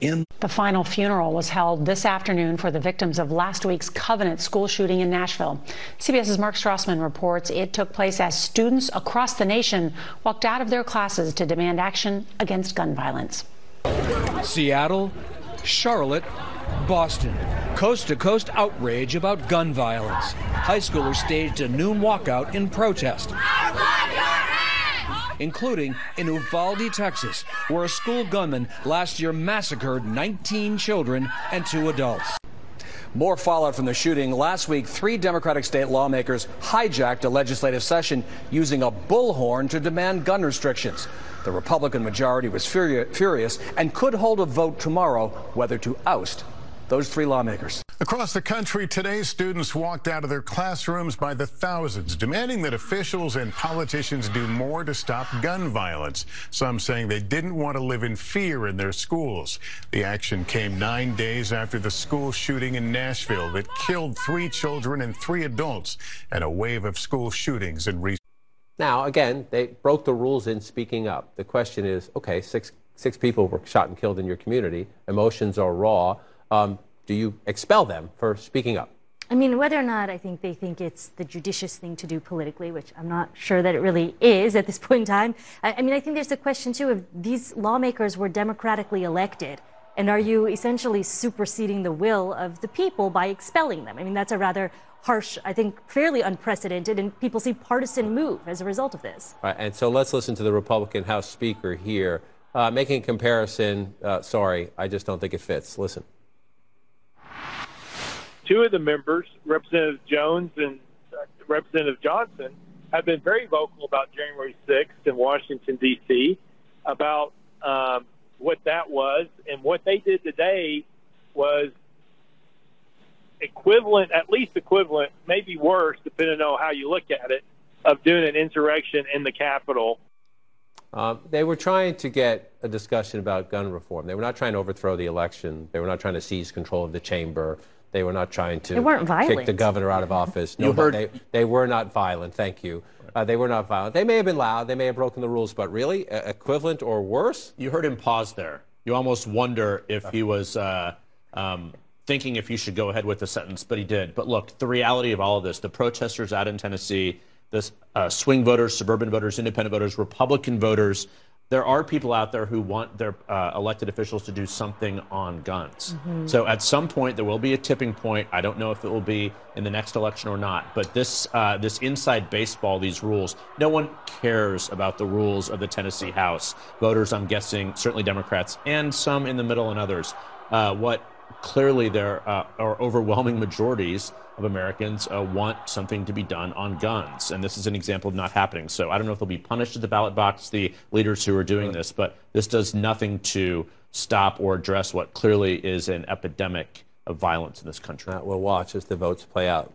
in The final funeral was held this afternoon for the victims of last week's Covenant school shooting in Nashville. CBS's Mark Strassmann reports it took place as students across the nation walked out of their classes to demand action against gun violence. Seattle, Charlotte, Boston. Coast to coast outrage about gun violence. High schoolers staged a noon walkout in protest. Including in Uvalde, Texas, where a school gunman last year massacred 19 children and two adults. More fallout from the shooting. Last week, three Democratic state lawmakers hijacked a legislative session using a bullhorn to demand gun restrictions. The Republican majority was furious and could hold a vote tomorrow whether to oust those three lawmakers. Across the country today, students walked out of their classrooms by the thousands, demanding that officials and politicians do more to stop gun violence. Some saying they didn't want to live in fear in their schools. The action came nine days after the school shooting in Nashville that killed three children and three adults, and a wave of school shootings in recent Now, again, they broke the rules in speaking up. The question is, okay, six six people were shot and killed in your community. Emotions are raw. Um, do you expel them for speaking up? I mean, whether or not I think they think it's the judicious thing to do politically, which I'm not sure that it really is at this *laughs* point in time. I, I mean, I think there's a question too of these lawmakers were democratically elected. And are you essentially superseding the will of the people by expelling them? I mean, that's a rather harsh, I think, fairly unprecedented, and people see partisan move as a result of this. All right, and so let's listen to the Republican House Speaker here uh, making a comparison. Uh, sorry, I just don't think it fits. Listen. Two of the members, Representative Jones and uh, Representative Johnson, have been very vocal about January 6th in Washington, D.C., about um, what that was. And what they did today was equivalent, at least equivalent, maybe worse, depending on how you look at it, of doing an insurrection in the Capitol. Uh, they were trying to get a discussion about gun reform. They were not trying to overthrow the election. They were not trying to seize control of the chamber. They were not trying to they weren't violent. kick the governor out of office. No, heard... they, they were not violent. Thank you. Uh, they were not violent. They may have been loud. They may have broken the rules, but really, uh, equivalent or worse? You heard him pause there. You almost wonder if he was uh, um, thinking if you should go ahead with the sentence, but he did. But look, the reality of all of this, the protesters out in Tennessee, the uh, swing voters, suburban voters, independent voters, Republican voters, there are people out there who want their uh, elected officials to do something on guns. Mm-hmm. So at some point there will be a tipping point. I don't know if it will be in the next election or not. But this uh, this inside baseball, these rules, no one cares about the rules of the Tennessee House. Voters, I'm guessing, certainly Democrats, and some in the middle and others. Uh, what clearly there uh, are overwhelming majorities of Americans uh, want something to be done on guns. And this is an example of not happening. So I don't know if they'll be punished at the ballot box, the leaders who are doing this, but this does nothing to stop or address what clearly is an epidemic of violence in this country. Uh, we'll watch as the votes play out.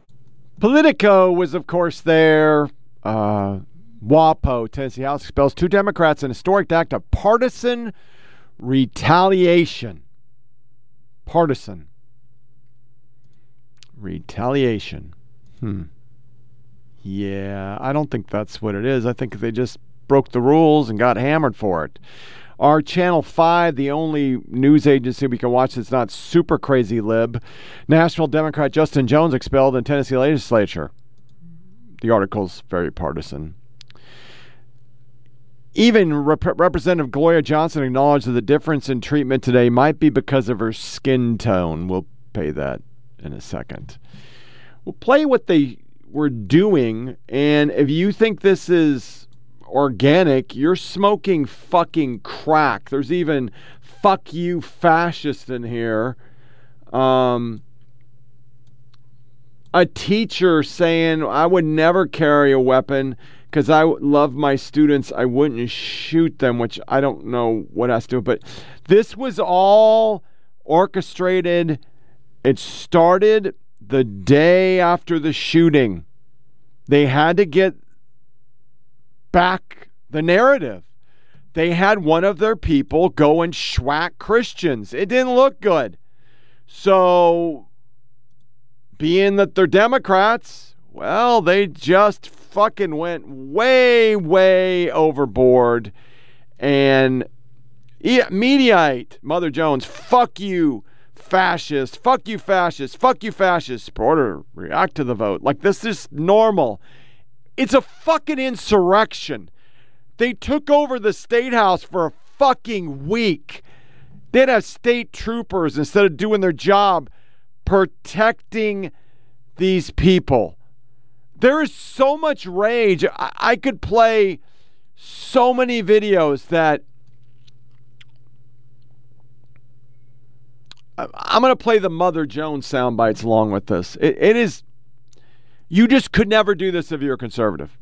Politico was, of course, there. Uh, WAPO, Tennessee House expels two Democrats in a historic act of partisan retaliation partisan. Retaliation. Hmm. Yeah, I don't think that's what it is. I think they just broke the rules and got hammered for it. Our Channel 5, the only news agency we can watch that's not super crazy lib, Nashville Democrat Justin Jones expelled in Tennessee legislature. The article's very partisan. Even Rep- Representative Gloria Johnson acknowledged that the difference in treatment today might be because of her skin tone. We'll pay that in a second. We'll play what they were doing, and if you think this is organic, you're smoking fucking crack. There's even fuck you fascist in here. Um, a teacher saying, I would never carry a weapon because I love my students, I wouldn't shoot them, which I don't know what has to do. But this was all orchestrated. It started the day after the shooting. They had to get back the narrative. They had one of their people go and schwack Christians. It didn't look good. So, being that they're Democrats, well, they just fucking went way, way overboard. And yeah, Mediaite, Mother Jones, fuck you, fascist, fuck you, fascist, fuck you, fascist. Supporter, react to the vote. Like this is normal. It's a fucking insurrection. They took over the state house for a fucking week. They'd have state troopers instead of doing their job protecting these people. There is so much rage. I, I could play so many videos that I'm going to play the Mother Jones sound bites along with this. It, it is, you just could never do this if you're a conservative.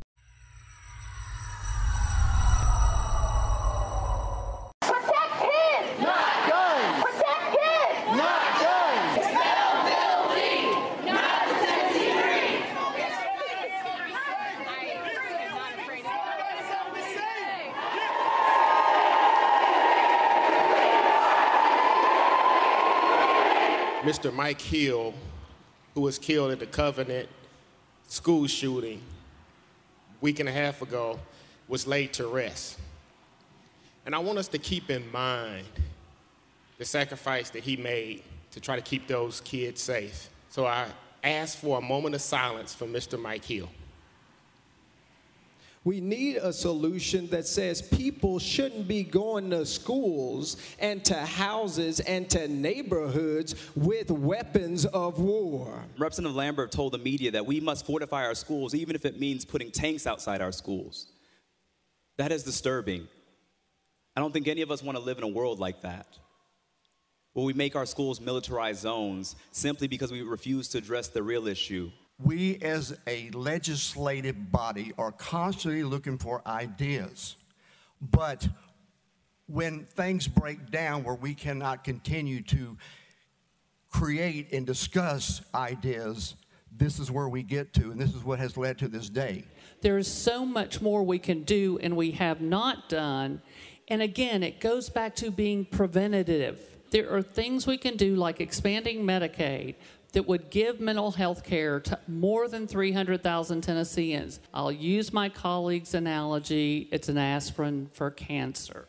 Mr. Mike Hill, who was killed at the Covenant school shooting week and a half ago, was laid to rest. And I want us to keep in mind the sacrifice that he made to try to keep those kids safe. So I ask for a moment of silence for Mr. Mike Hill. We need a solution that says people shouldn't be going to schools and to houses and to neighborhoods with weapons of war. Representative Lamberth told the media that we must fortify our schools, even if it means putting tanks outside our schools. That is disturbing. I don't think any of us want to live in a world like that, where we make our schools militarized zones simply because we refuse to address the real issue we as a legislative body are constantly looking for ideas. But when things break down where we cannot continue to create and discuss ideas, this is where we get to, and this is what has led to this day. There is so much more we can do and we have not done. And again, it goes back to being preventative. There are things we can do like expanding Medicaid, that would give mental health care to more than 300,000 Tennesseans. I'll use my colleague's analogy it's an aspirin for cancer.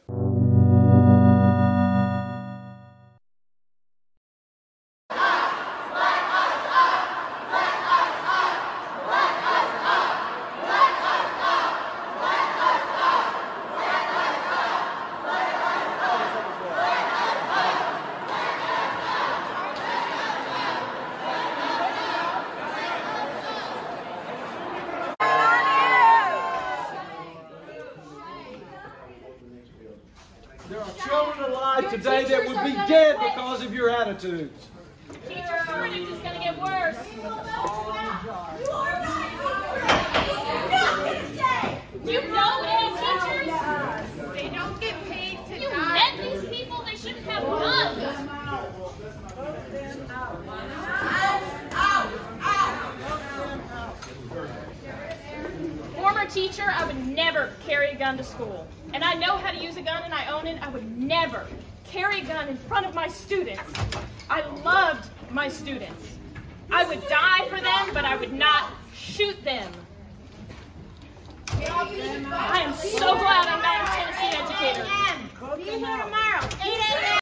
Attitudes. Teacher shortage is going to get worse. You know any teachers? They don't get paid to You met these people, they shouldn't have guns. Former teacher, I would never carry a gun to school. And I know how to use a gun and I own it. I would never carry a gun in front of my students. I loved my students. I would die for them, but I would not shoot them. I am so glad I'm not a Tennessee educator. Be here tomorrow, 8 a.m.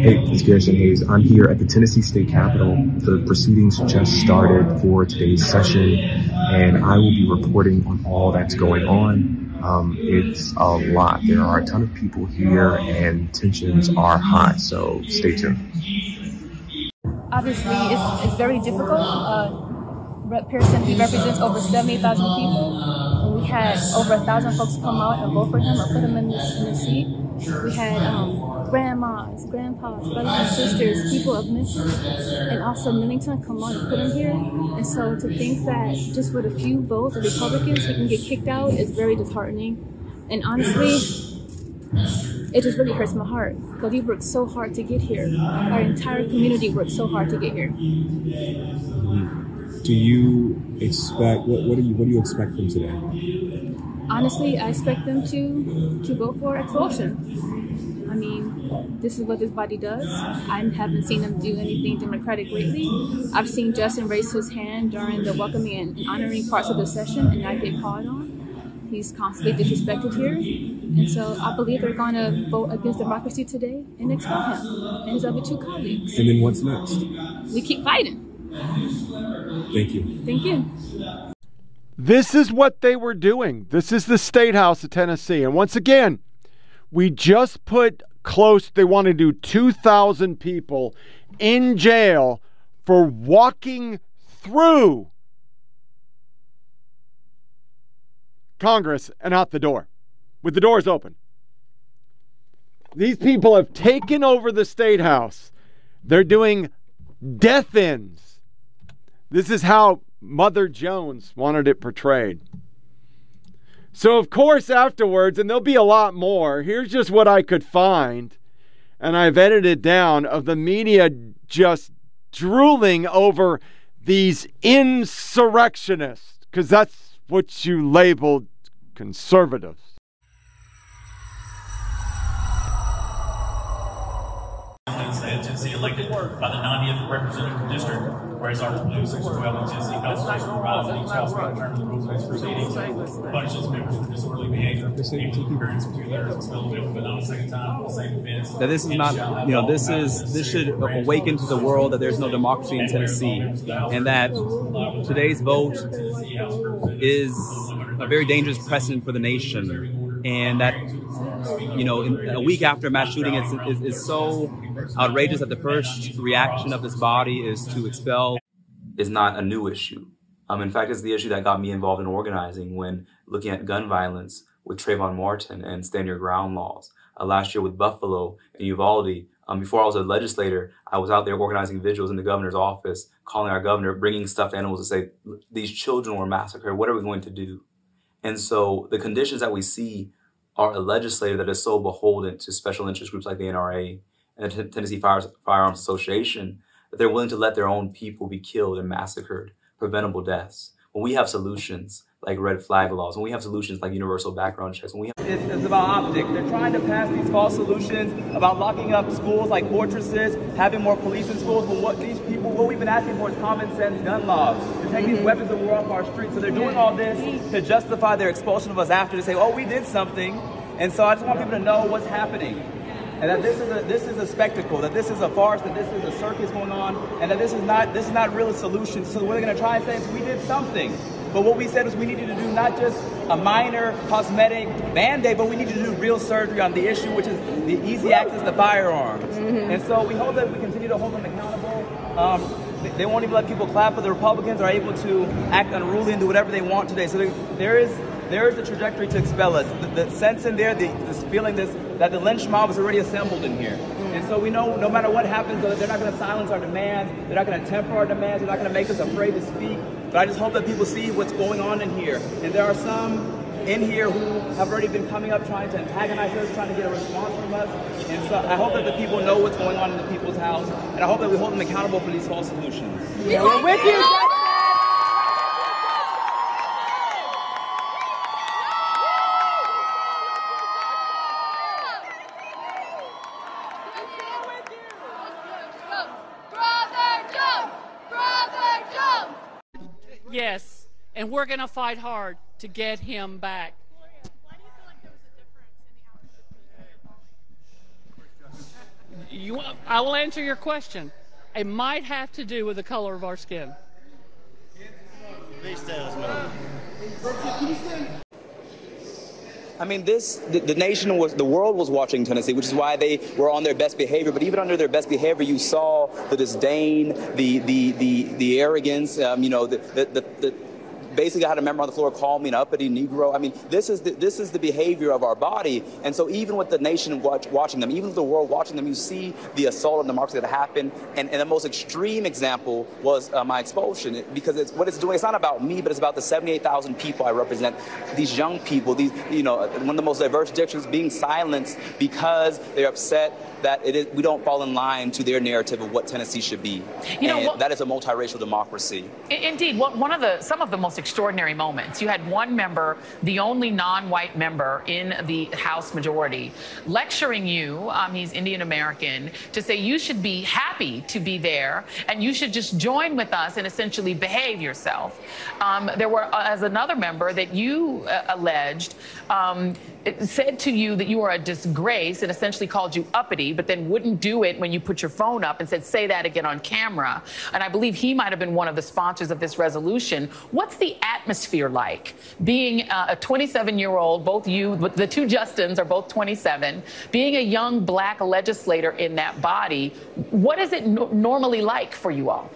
Hey, it's Garrison Hayes. I'm here at the Tennessee State Capitol. The proceedings just started for today's session, and I will be reporting on all that's going on. Um, it's a lot. There are a ton of people here, and tensions are high, so stay tuned. Obviously, it's, it's very difficult. Uh, Rep. Pearson, he represents over 70,000 people. We had over a thousand folks come out and vote for him or put him in the, in the seat. We had um, grandmas, grandpas, brothers and sisters, people of Memphis, and also Millington come out and put him here. And so to think that just with a few votes of Republicans he can get kicked out is very disheartening. And honestly, it just really hurts my heart because we worked so hard to get here. Our entire community worked so hard to get here. Do you expect what? What do you what do you expect from today? Honestly, I expect them to to vote for expulsion. I mean, this is what this body does. I haven't seen them do anything democratic lately. I've seen Justin raise his hand during the welcoming and honoring parts of the session and not get called on. He's constantly disrespected here. And so I believe they're going to vote against democracy today and expel him and his other two colleagues. And then what's next? We keep fighting. Thank you. Thank you. This is what they were doing. This is the State House of Tennessee. And once again, we just put close, they want to do 2,000 people in jail for walking through Congress and out the door with the doors open. These people have taken over the State House. They're doing death ins. This is how Mother Jones wanted it portrayed. So, of course, afterwards, and there'll be a lot more, here's just what I could find. And I've edited down of the media just drooling over these insurrectionists, because that's what you labeled conservatives. Tennessee elected by the 90th representative district, whereas our blue 612 in Tennessee Constitution provides that each house may determine the rules of its proceedings, punishes members for disorderly behavior, even appearance of two-thirds expelled, but not a second time the same offense. That this is not, you know, this is this should awaken to the world that there's no democracy in Tennessee, and that today's vote is a very dangerous precedent for the nation, and that you know, a week after a mass shooting, is, it's so outrageous that the first reaction of this body is to expel. Is not a new issue. Um, in fact, it's the issue that got me involved in organizing when looking at gun violence with Trayvon Martin and Stand Your Ground laws. Uh, last year with Buffalo and Uvalde, um, before I was a legislator, I was out there organizing vigils in the governor's office, calling our governor, bringing stuffed animals to say, these children were massacred. What are we going to do? And so the conditions that we see are a legislator that is so beholden to special interest groups like the NRA and the Tennessee Fire, Firearms Association that they're willing to let their own people be killed and massacred, preventable deaths. When we have solutions like red flag laws, when we have solutions like universal background checks, when we have it's, it's about optics. They're trying to pass these false solutions about locking up schools like fortresses, having more police in schools. But what these people, what we've been asking for is common sense gun laws to take these mm-hmm. weapons of war off our streets. So they're doing all this to justify their expulsion of us after to say, oh, we did something. And so I just want people to know what's happening. And that this is a this is a spectacle, that this is a farce, that this is a circus going on, and that this is not this is not really a solution. So what they're gonna try and say is we did something. But what we said is we needed to do not just a minor cosmetic band-aid, but we needed to do real surgery on the issue, which is the easy access to firearms. Mm-hmm. And so we hope that we continue to hold them accountable. Um, they won't even let people clap, but the Republicans are able to act unruly and do whatever they want today. So there, there is there is a trajectory to expel us. The, the sense in there, the, this feeling this, that the lynch mob is already assembled in here. Mm. And so we know no matter what happens, they're not going to silence our demands. They're not going to temper our demands. They're not going to make us afraid to speak. But I just hope that people see what's going on in here. And there are some in here who have already been coming up trying to antagonize us, trying to get a response from us. And so I hope that the people know what's going on in the people's house. And I hope that we hold them accountable for these false solutions. We're with you. And we're going to fight hard to get him back. You, I will answer your question. It might have to do with the color of our skin. Please tell us I mean, this the, the, nation was the world was watching Tennessee, which is why they were on their best behavior. But even under their best behavior, you saw the disdain, the the the the arrogance. Um, you know, the the, the, the basically I had a member on the floor call me an uppity Negro. I mean, this is the, this is the behavior of our body. And so even with the nation watch, watching them, even with the world watching them, you see the assault on democracy that happened. And, and the most extreme example was uh, my expulsion because it's what it's doing. It's not about me, but it's about the 78,000 people I represent. These young people, these you know, one of the most diverse districts being silenced because they're upset that it is, we don't fall in line to their narrative of what Tennessee should be. You know, well, that is a multiracial democracy. Indeed, one of the some of the most extraordinary moments. You had one member, the only non-white member in the House majority, lecturing you, um, he's Indian American, to say you should be happy to be there and you should just join with us and essentially behave yourself. Um, there were, uh, as another member that you uh, alleged, um, said to you that you were a disgrace and essentially called you uppity, but then wouldn't do it when you put your phone up and said, say that again on camera. And I believe he might have been one of the sponsors of this resolution. What's the atmosphere like being uh, a 27 year old, both you, the two Justins are both 27, being a young black legislator in that body? What is it no normally like for you all?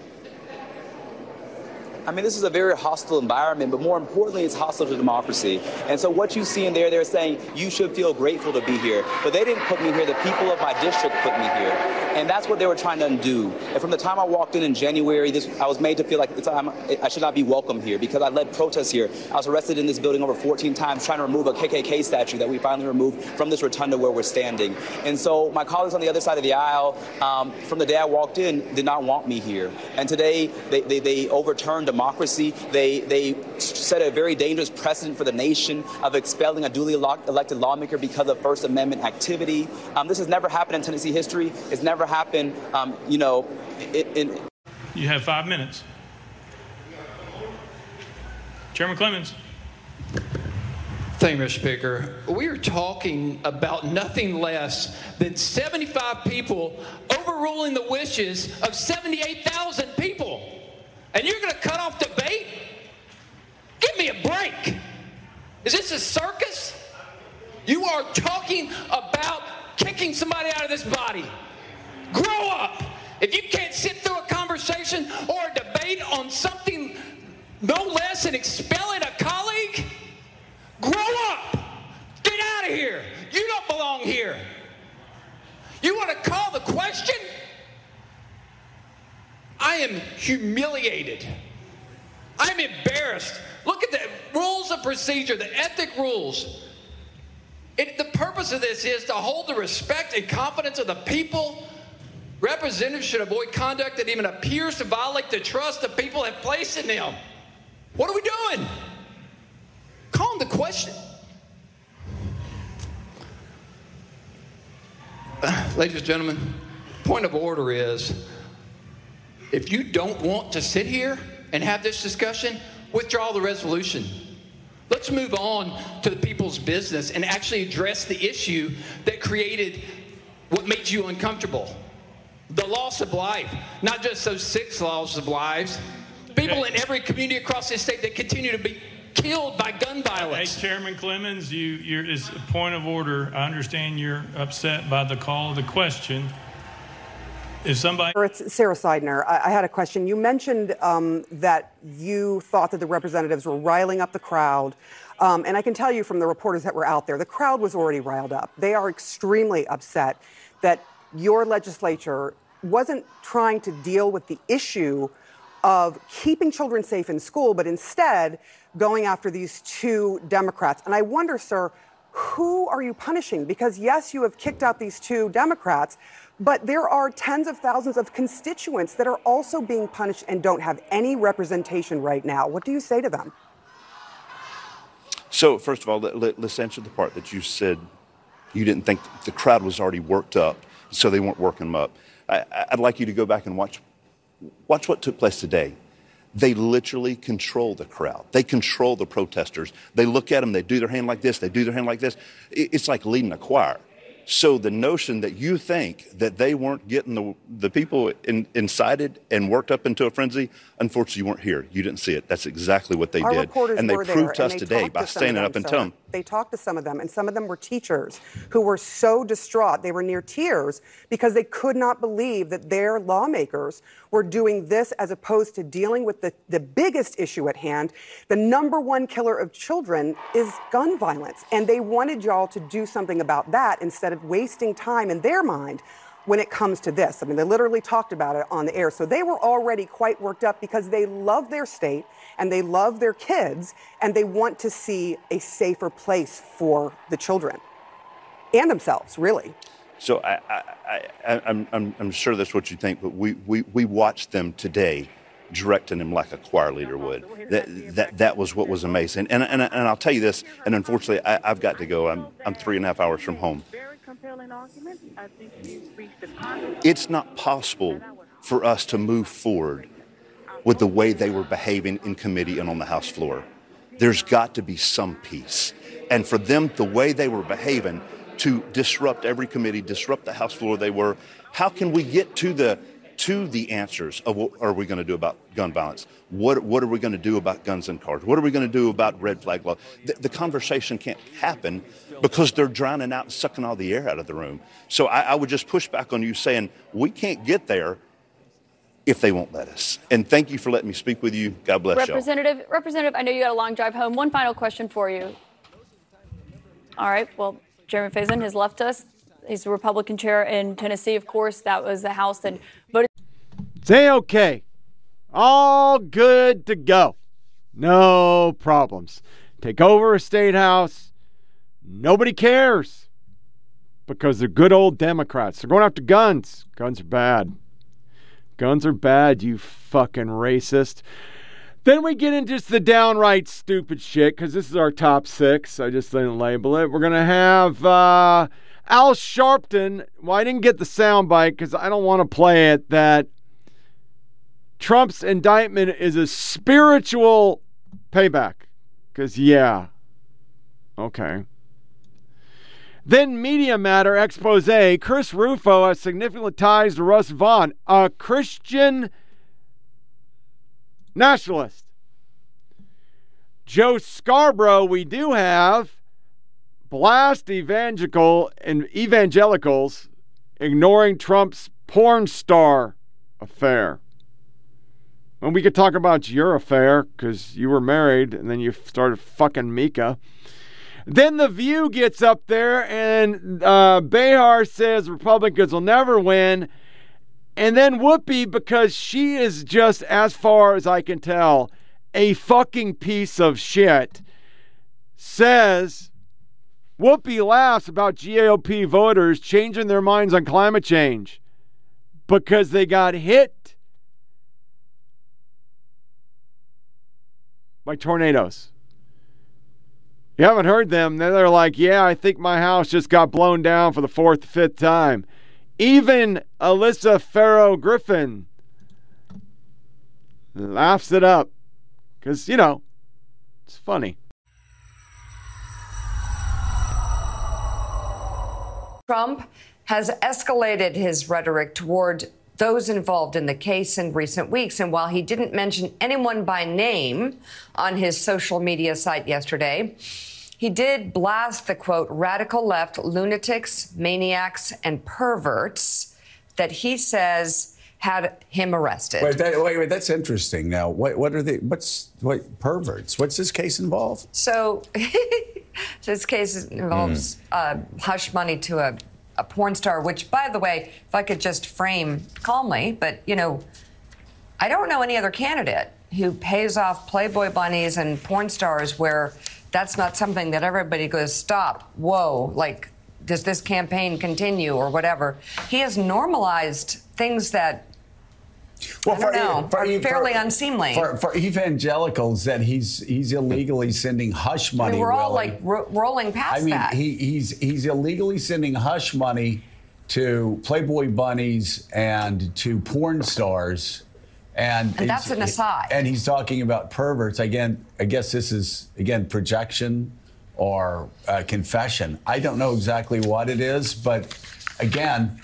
I mean, this is a very hostile environment, but more importantly, it's hostile to democracy. And so what you see in there, they're saying you should feel grateful to be here. But they didn't put me here. The people of my district put me here. And that's what they were trying to undo. And from the time I walked in in January, this, I was made to feel like I should not be welcome here because I led protests here. I was arrested in this building over 14 times trying to remove a KKK statue that we finally removed from this rotunda where we're standing. And so my colleagues on the other side of the aisle, um, from the day I walked in, did not want me here. And today they, they, they overturned democracy. They, they set a very dangerous precedent for the nation of expelling a duly elected lawmaker because of First Amendment activity. Um, this has never happened in Tennessee history. It's never happened, um, you know, in, in you have five minutes. Chairman Clemmons. Thank you, Mr. Speaker. We are talking about nothing less than 75 people overruling the wishes of 78,000 people. And you're going to cut off debate? Give me a break. Is this a circus? You are talking about kicking somebody out of this body. Grow up. If you can't sit through a conversation or a debate on something no less than expelling a colleague, grow up. Get out of here. You don't belong here. You want to call the question? I am humiliated. I'm embarrassed. Look at the rules of procedure, the ethic rules. It, the purpose of this is to hold the respect and confidence of the people. Representatives should avoid conduct that even appears to violate the trust the people have placed in them. What are we doing? Calm the question. Uh, ladies and gentlemen, point of order is if you don't want to sit here and have this discussion, withdraw the resolution. Let's move on to the people's business and actually address the issue that created what made you uncomfortable the loss of life, not just those six losses of lives. People in every community across this state that continue to be killed by gun violence. Hey, Chairman Clemmons, you, you're, is a point of order. I understand you're upset by the call of the question. If somebody. It's Sarah Sidner. I, I had a question. You mentioned um, that you thought that the representatives were riling up the crowd. Um, and I can tell you from the reporters that were out there, the crowd was already riled up. They are extremely upset that your legislature wasn't trying to deal with the issue of keeping children safe in school, but instead going after these two Democrats. And I wonder, sir, who are you punishing? Because yes, you have kicked out these two Democrats, but there are tens of thousands of constituents that are also being punished and don't have any representation right now. What do you say to them? So, first of all, let, us answer the part that you said you didn't think the crowd was already worked up, so they weren't working them up. I, I'd like you to go back and watch, watch what took place today. They literally control the crowd. They control the protesters. They look at them, they do their hand like this, they do their hand like this. It's like leading a choir. So the notion that you think that they weren't getting the, the people in, incited and worked up into a frenzy, unfortunately, you weren't here. You didn't see it. That's exactly what they Our did. And they proved to us today by to standing them, up and telling them. They talked to some of them, and some of them were teachers who were so distraught. They were near tears because they could not believe that their lawmakers were doing this as opposed to dealing with the, the biggest issue at hand. The number one killer of children is gun violence. And they wanted y'all to do something about that instead of wasting time in their mind when it comes to this. I mean, they literally talked about it on the air. So they were already quite worked up because they love their state and they love their kids and they want to see a safer place for the children and themselves, really. So I, I, I, I'm, I'm sure that's what you think, but we, we, we watched them today directing him like a choir leader would. That, that, that was what was amazing. And, and, and I'll tell you this, and unfortunately, I, I've got to go. I'm, I'm three and a half hours from home. It's not possible for us to move forward with the way they were behaving in committee and on the House floor. There's got to be some peace. And for them, the way they were behaving to disrupt every committee, disrupt the House floor they were, how can we get to the to the answers of what are we going to do about gun violence? What, what are we going to do about guns and cars? What are we going to do about red flag law? The, the, conversation can't happen because they're drowning out and sucking all the air out of the room. So I, I would just push back on you saying we can't get there if they won't let us. And thank you for letting me speak with you. God bless y'all. Representative, Representative, I know you got a long drive home. One final question for you. All right. Well, Jeremy Faison has left us. He's the Republican chair in Tennessee, of course. That was the House that voted. Say okay. All good to go. No problems. Take over a state house. Nobody cares because they're good old Democrats. They're going after guns. Guns are bad. Guns are bad, you fucking racist. Then we get into just the downright stupid shit because this is our top six. I just didn't label it. We're going to have uh, Al Sharpton. Well, I didn't get the soundbite because I don't want to play it. That Trump's indictment is a spiritual payback. Because, yeah. Okay. Then Media Matter expose Chris Rufo has significant ties to Russ Vought, a Christian nationalist. Joe Scarborough, we do have blast evangelical and evangelicals ignoring Trump's porn star affair. And we could talk about your affair because you were married and then you started fucking Mika. Then the View gets up there and uh, Behar says Republicans will never win. And then Whoopi, because she is just, as far as I can tell, a fucking piece of shit, says Whoopi laughs about GOP voters changing their minds on climate change because they got hit by tornadoes. You haven't heard them. They're like, yeah, I think my house just got blown down for the fourth, fifth time. Even Alyssa Farah Griffin laughs it up because, you know, it's funny. Trump has escalated his rhetoric toward those involved in the case in recent weeks. And while he didn't mention anyone by name on his social media site yesterday, he did blast the quote, radical left lunatics, maniacs, and perverts that he says had him arrested. Wait, that, wait, wait, that's interesting. Now, what, what are the, what's, what, perverts? What's this case involve? So, *laughs* this case involves uh, hush money to a, a porn star, which, by the way, if I could just frame calmly, but, you know, I don't know any other candidate who pays off Playboy bunnies and porn stars where that's not something that everybody goes, stop, whoa, like, does this campaign continue or whatever? He has normalized things that I don't know, for- for- fairly unseemly. For, for evangelicals, that he's he's illegally sending hush I money. mean, we're all Willie. like ro- rolling past I mean, that. he, he's he's illegally sending hush money to Playboy bunnies and to porn stars, and And that's an aside. And he's talking about perverts again. I guess this is again projection or uh, confession. I don't know exactly what it is, but again.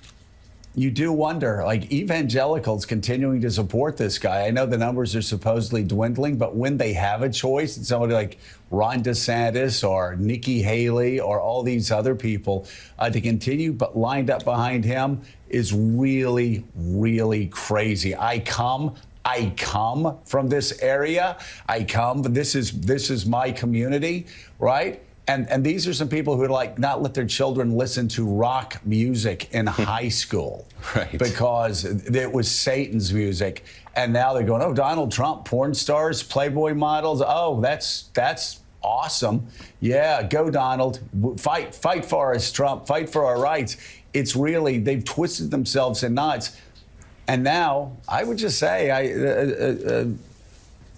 You do wonder, like evangelicals continuing to support this guy. I know the numbers are supposedly dwindling, but when they have a choice, and somebody like Ron DeSantis or Nikki Haley or all these other people uh, to continue, but lined up behind him is really, really crazy. I come. I come from this area. I come. This is this is my community, right? And and these are some people who like not let their children listen to rock music in high school, *laughs* right? Because it was Satan's music, and now they're going, oh, Donald Trump, porn stars, Playboy models. Oh, that's that's awesome. Yeah, go Donald. Fight fight for us, Trump. Fight for our rights. It's really they've twisted themselves in knots. And now, I would just say, I, uh, uh, uh,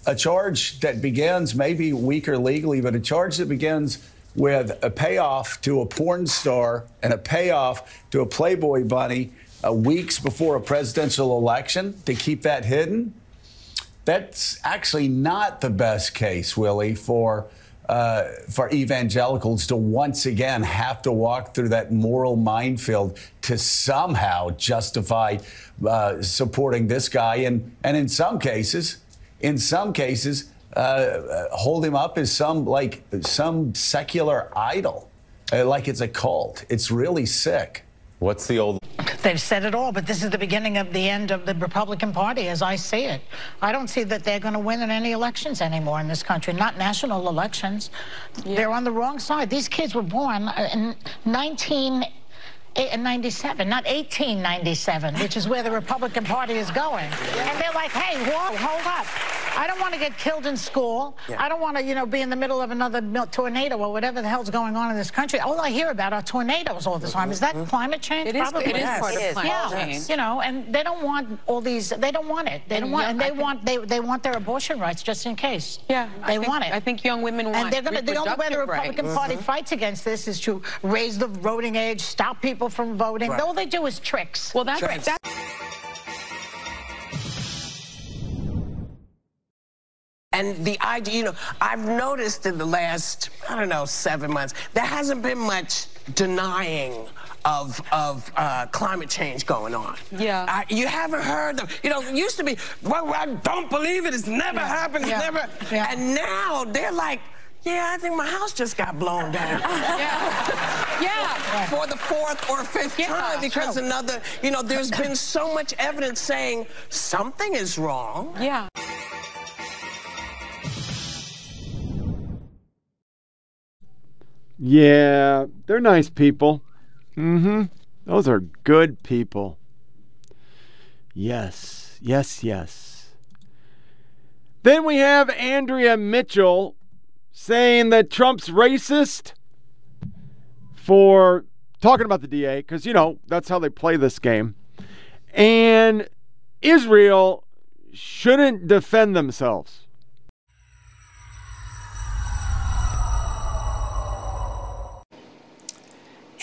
a charge that begins maybe weaker legally, but a charge that begins with a payoff to a porn star and a payoff to a Playboy bunny uh, weeks before a presidential election to keep that hidden. That's actually not the best case, Willie, for uh, for evangelicals to once again have to walk through that moral minefield to somehow justify uh, supporting this guy, and and in some cases, in some cases, uh, uh, hold him up as some like some secular idol, uh, like it's a cult. It's really sick. What's the old? They've said it all, but this is the beginning of the end of the Republican Party as I see it. I don't see that they're going to win in any elections anymore in this country, not national elections. They're on the wrong side. These kids were born uh, in 1997, not 1897, which is where the Republican Party is going. And they're like, hey, whoa, hold up. I don't want to get killed in school. I don't want to, you know, be in the middle of another tornado or whatever the hell's going on in this country. All I hear about are tornadoes all the time. Is that mm-hmm. climate change? It is- Probably it is part of yeah. climate yeah. change. You know, and they don't want all these. They don't want it. They And don't want, young- and they think- want they they want their abortion rights just in case. Yeah, they think- want it. I think young women want And they're gonna. The only way the Republican rights. Party mm-hmm. fights against this is to raise the voting age, stop people from voting. Right. All they do is tricks. Well, that's tricks. that- And the idea, you know, I've noticed in the last, I don't know, seven months, there hasn't been much denying of of uh, climate change going on. Yeah. I, you haven't heard them. You know, it used to be, well, I don't believe it. It's never Yeah. happened. Yeah. never. Yeah. And now they're like, yeah, I think my house just got blown down. *laughs* Yeah. Yeah. *laughs* For the fourth or fifth time because another, you know, there's been so much evidence saying something is wrong. Yeah. Yeah, they're nice people. Mm-hmm. Those are good people. Yes, yes, yes. Then we have Andrea Mitchell saying that Trump's racist for talking about the DA, because, you know, that's how they play this game. And Israel shouldn't defend themselves.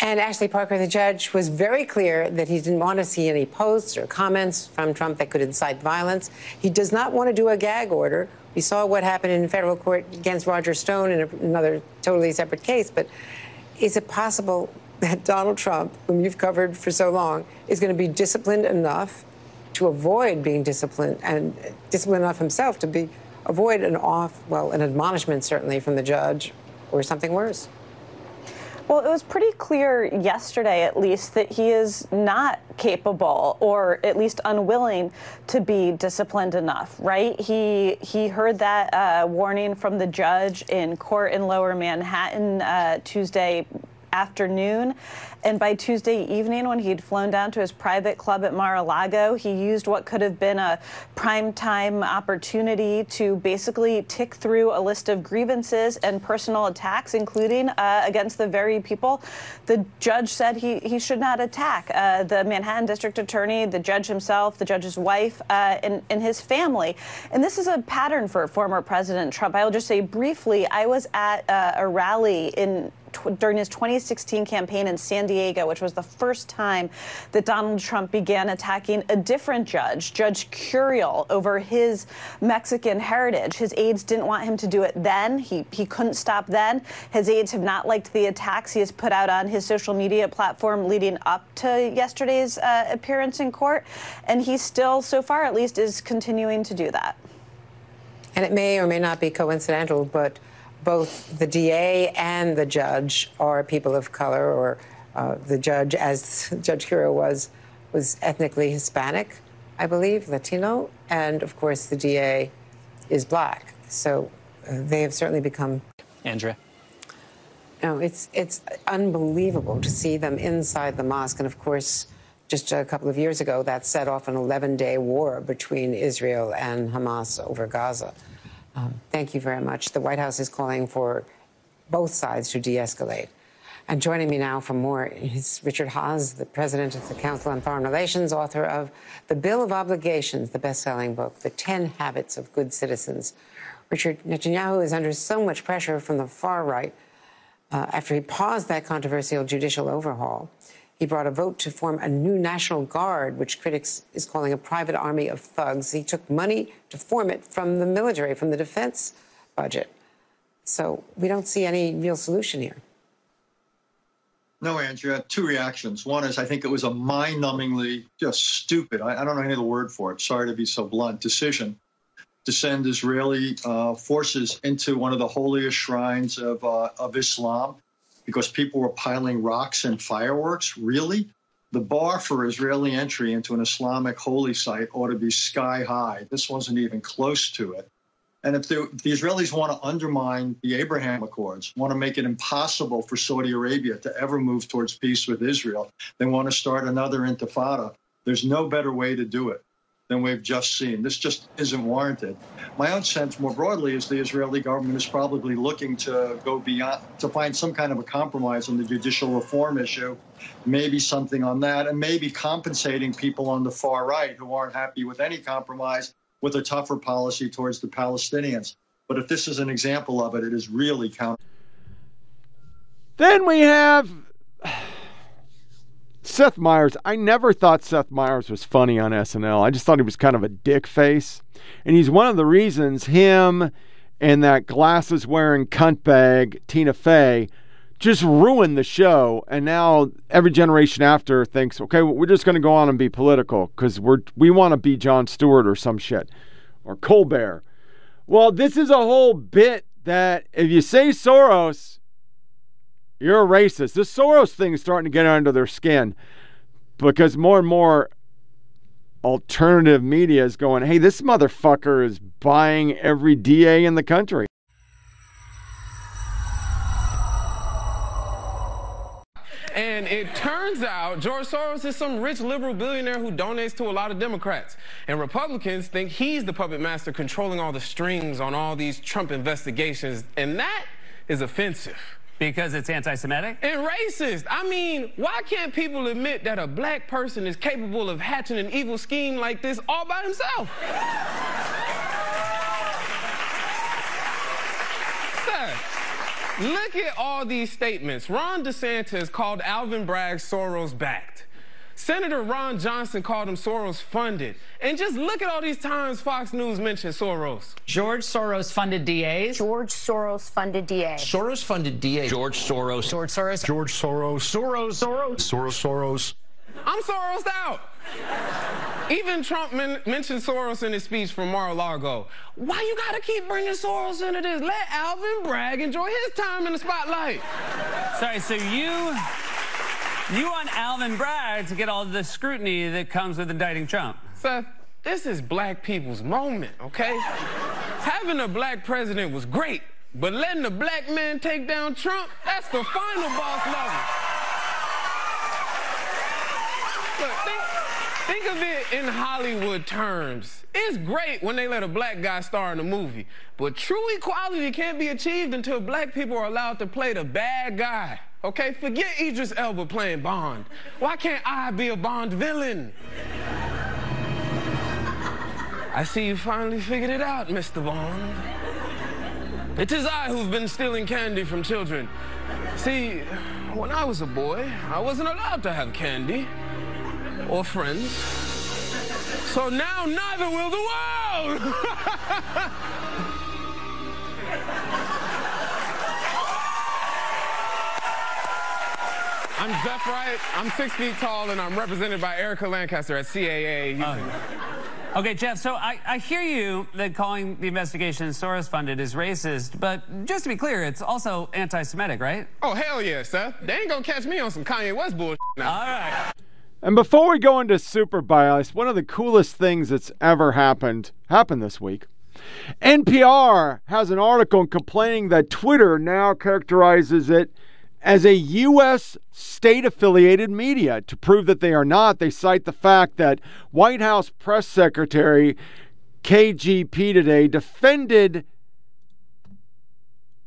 And Ashley Parker, the judge, was very clear that he didn't want to see any posts or comments from Trump that could incite violence. He does not want to do a gag order. We saw what happened in federal court against Roger Stone in another totally separate case. But is it possible that Donald Trump, whom you've covered for so long, is going to be disciplined enough to avoid being disciplined and disciplined enough himself to be avoid an off, well, an admonishment certainly from the judge or something worse? Well, it was pretty clear yesterday, at least, that he is not capable or at least unwilling to be disciplined enough, right? He he heard that uh, warning from the judge in court in Lower Manhattan uh, Tuesday afternoon. And by Tuesday evening, when he'd flown down to his private club at Mar-a-Lago, he used what could have been a prime time opportunity to basically tick through a list of grievances and personal attacks, including uh, against the very people the judge said he, he should not attack. Uh, the Manhattan District Attorney, the judge himself, the judge's wife, uh, and, and his family. And this is a pattern for former President Trump. I will just say briefly, I was at uh, a rally in during his 2016 campaign in San Diego, which was the first time that Donald Trump began attacking a different judge, Judge Curiel, over his Mexican heritage. His aides didn't want him to do it then. He, he couldn't stop then. His aides have not liked the attacks he has put out on his social media platform leading up to yesterday's uh, appearance in court. And he still, so far at least, is continuing to do that. And it may or may not be coincidental, but both the DA and the judge are people of color, or uh, the judge, as Judge Curiel was, was ethnically Hispanic, I believe, Latino, and of course the DA is black. So uh, they have certainly become. Andrea. No, it's it's unbelievable to see them inside the mosque, and of course, just a couple of years ago, that set off an 11-day war between Israel and Hamas over Gaza. Um, thank you very much. The White House is calling for both sides to de-escalate. And joining me now for more is Richard Haass, the president of the Council on Foreign Relations, author of The Bill of Obligations, the best-selling book, The 10 Habits of Good Citizens. Richard, Netanyahu is under so much pressure from the far right uh, after he paused that controversial judicial overhaul. He brought a vote to form a new National Guard, which critics is calling a private army of thugs. He took money to form it from the military, from the defense budget. So we don't see any real solution here. No, Andrea, two reactions. One is I think it was a mind numbingly just stupid, I, I don't know any other word for it, sorry to be so blunt, decision to send Israeli uh, forces into one of the holiest shrines of, uh, of Islam because people were piling rocks and fireworks. Really? The bar for Israeli entry into an Islamic holy site ought to be sky high. This wasn't even close to it. And if, the Israelis want to undermine the Abraham Accords, want to make it impossible for Saudi Arabia to ever move towards peace with Israel, they want to start another intifada. There's no better way to do it than we've just seen. This just isn't warranted. My own sense, more broadly, is the Israeli government is probably looking to go beyond, to find some kind of a compromise on the judicial reform issue, maybe something on that, and maybe compensating people on the far right who aren't happy with any compromise with a tougher policy towards the Palestinians. But if this is an example of it, it is really counter. Then we have Seth Meyers. I never thought Seth Meyers was funny on SNL. I just thought he was kind of a dick face. And he's one of the reasons him and that glasses wearing cunt bag, Tina Fey, just ruined the show. And now every generation after thinks, okay, well, we're just going to go on and be political because we're we want to be Jon Stewart or some shit or Colbert. Well, this is a whole bit that if you say Soros, you're a racist. The Soros thing is starting to get under their skin because more and more alternative media is going, hey, this motherfucker is buying every DA in the country. It turns out George Soros is some rich liberal billionaire who donates to a lot of Democrats. And Republicans think he's the puppet master controlling all the strings on all these Trump investigations. And that is offensive. Because it's anti Semitic? And racist. I mean, why can't people admit that a black person is capable of hatching an evil scheme like this all by himself? Sir, look at all these statements. Ron DeSantis called Alvin Bragg Soros backed. Senator Ron Johnson called him Soros funded. And just look at all these times Fox News mentioned Soros. George Soros funded DAs. George Soros funded DA. Soros funded DAs. George Soros. George Soros. George Soros. Soros. Soros. Soros. Soros. I'm Soros out. Even Trump men- mentioned Soros in his speech from Mar-a-Lago. Why you gotta keep bringing Soros into this? Let Alvin Bragg enjoy his time in the spotlight. Sorry, so you you want Alvin Bragg to get all the scrutiny that comes with indicting Trump. Seth, this is black people's moment, okay? Having a black president was great, but letting a black man take down Trump, that's the final boss level. Look, think, think of it in Hollywood terms. It's great when they let a black guy star in a movie, but true equality can't be achieved until black people are allowed to play the bad guy. Okay, forget Idris Elba playing Bond. Why can't I be a Bond villain? I see you finally figured it out, Mr. Bond. It is I who've been stealing candy from children. See, when I was a boy, I wasn't allowed to have candy or friends. So now neither will the world! *laughs* I'm Jeff Wright. I'm six feet tall, and I'm represented by Erica Lancaster at CAA. Oh. Okay, Jeff, so I, I hear you that calling the investigation Soros funded is racist, but just to be clear, it's also anti Semitic, right? Oh, hell yeah, Seth. They ain't gonna catch me on some Kanye West bullshit now. All right. And before we go into super bias, one of the coolest things that's ever happened happened this week. NPR has an article complaining that Twitter now characterizes it as a U.S. state affiliated media. To prove that they are not, they cite the fact that White House Press Secretary KJP today defended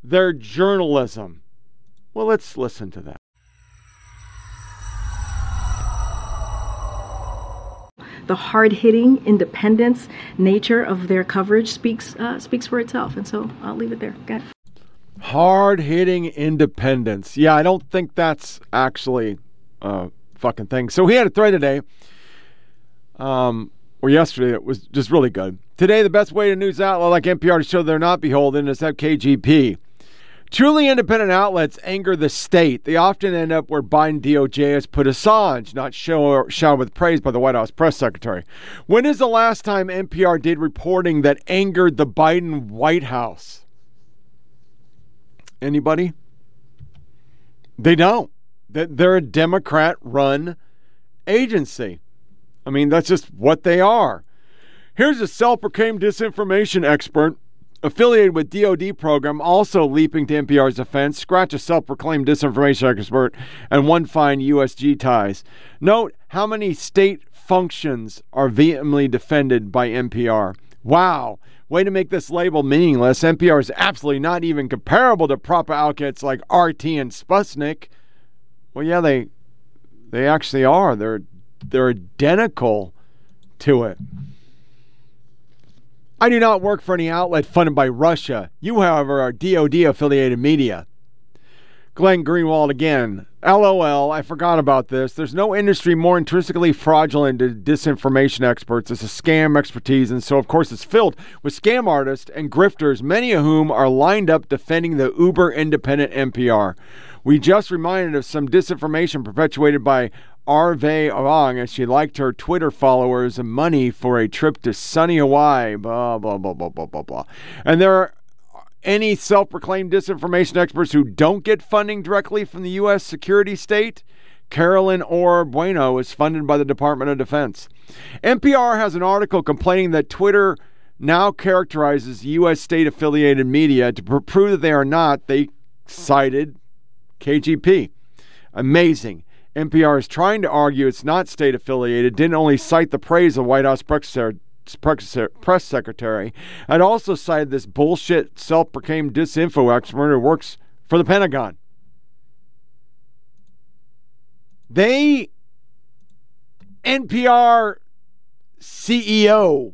their journalism. Well, let's listen to that. The hard-hitting independence nature of their coverage speaks uh, speaks for itself. And so I'll leave it there. Okay. Hard hitting independence. Yeah, I don't think that's actually a fucking thing. So he had a thread today, um, or yesterday that was just really good. Today, the best way to news outlet like NPR to show they're not beholden is have KJP. Truly independent outlets anger the state. They often end up where Biden DOJ has put Assange, not show, showered with praise by the White House press secretary. When is the last time NPR did reporting that angered the Biden White House? Anybody? They don't. They're a Democrat run agency. I mean, that's just what they are. Here's a self proclaimed disinformation expert affiliated with DoD program, also leaping to NPR's defense. Scratch a self proclaimed disinformation expert and one fine USG ties. Note how many state functions are vehemently defended by NPR. Wow. Way to make this label meaningless. NPR is absolutely not even comparable to proper outlets like RT and Sputnik. Well, yeah, they they actually are. They're they're identical to it. I do not work for any outlet funded by Russia. You, however, are DoD affiliated media. Glenn Greenwald again. LOL, I forgot about this. There's no industry more intrinsically fraudulent than disinformation experts. It's a scam expertise, and so, of course, it's filled with scam artists and grifters, many of whom are lined up defending the uber independent NPR. We just reminded of some disinformation perpetuated by Arve Arang as she liked her Twitter followers money for a trip to sunny Hawaii. Blah, blah, blah, blah, blah, blah, blah. And there are any self proclaimed disinformation experts who don't get funding directly from the U.S. security state. Carolyn Orr Bueno is funded by the Department of Defense. NPR has an article complaining that Twitter now characterizes U.S. state affiliated media to prove that they are not. They cited KJP. Amazing. NPR is trying to argue it's not state affiliated, didn't only cite the praise of White House press secretary, and also cited this bullshit self proclaimed disinfo expert who works for the Pentagon. They, NPR CEO,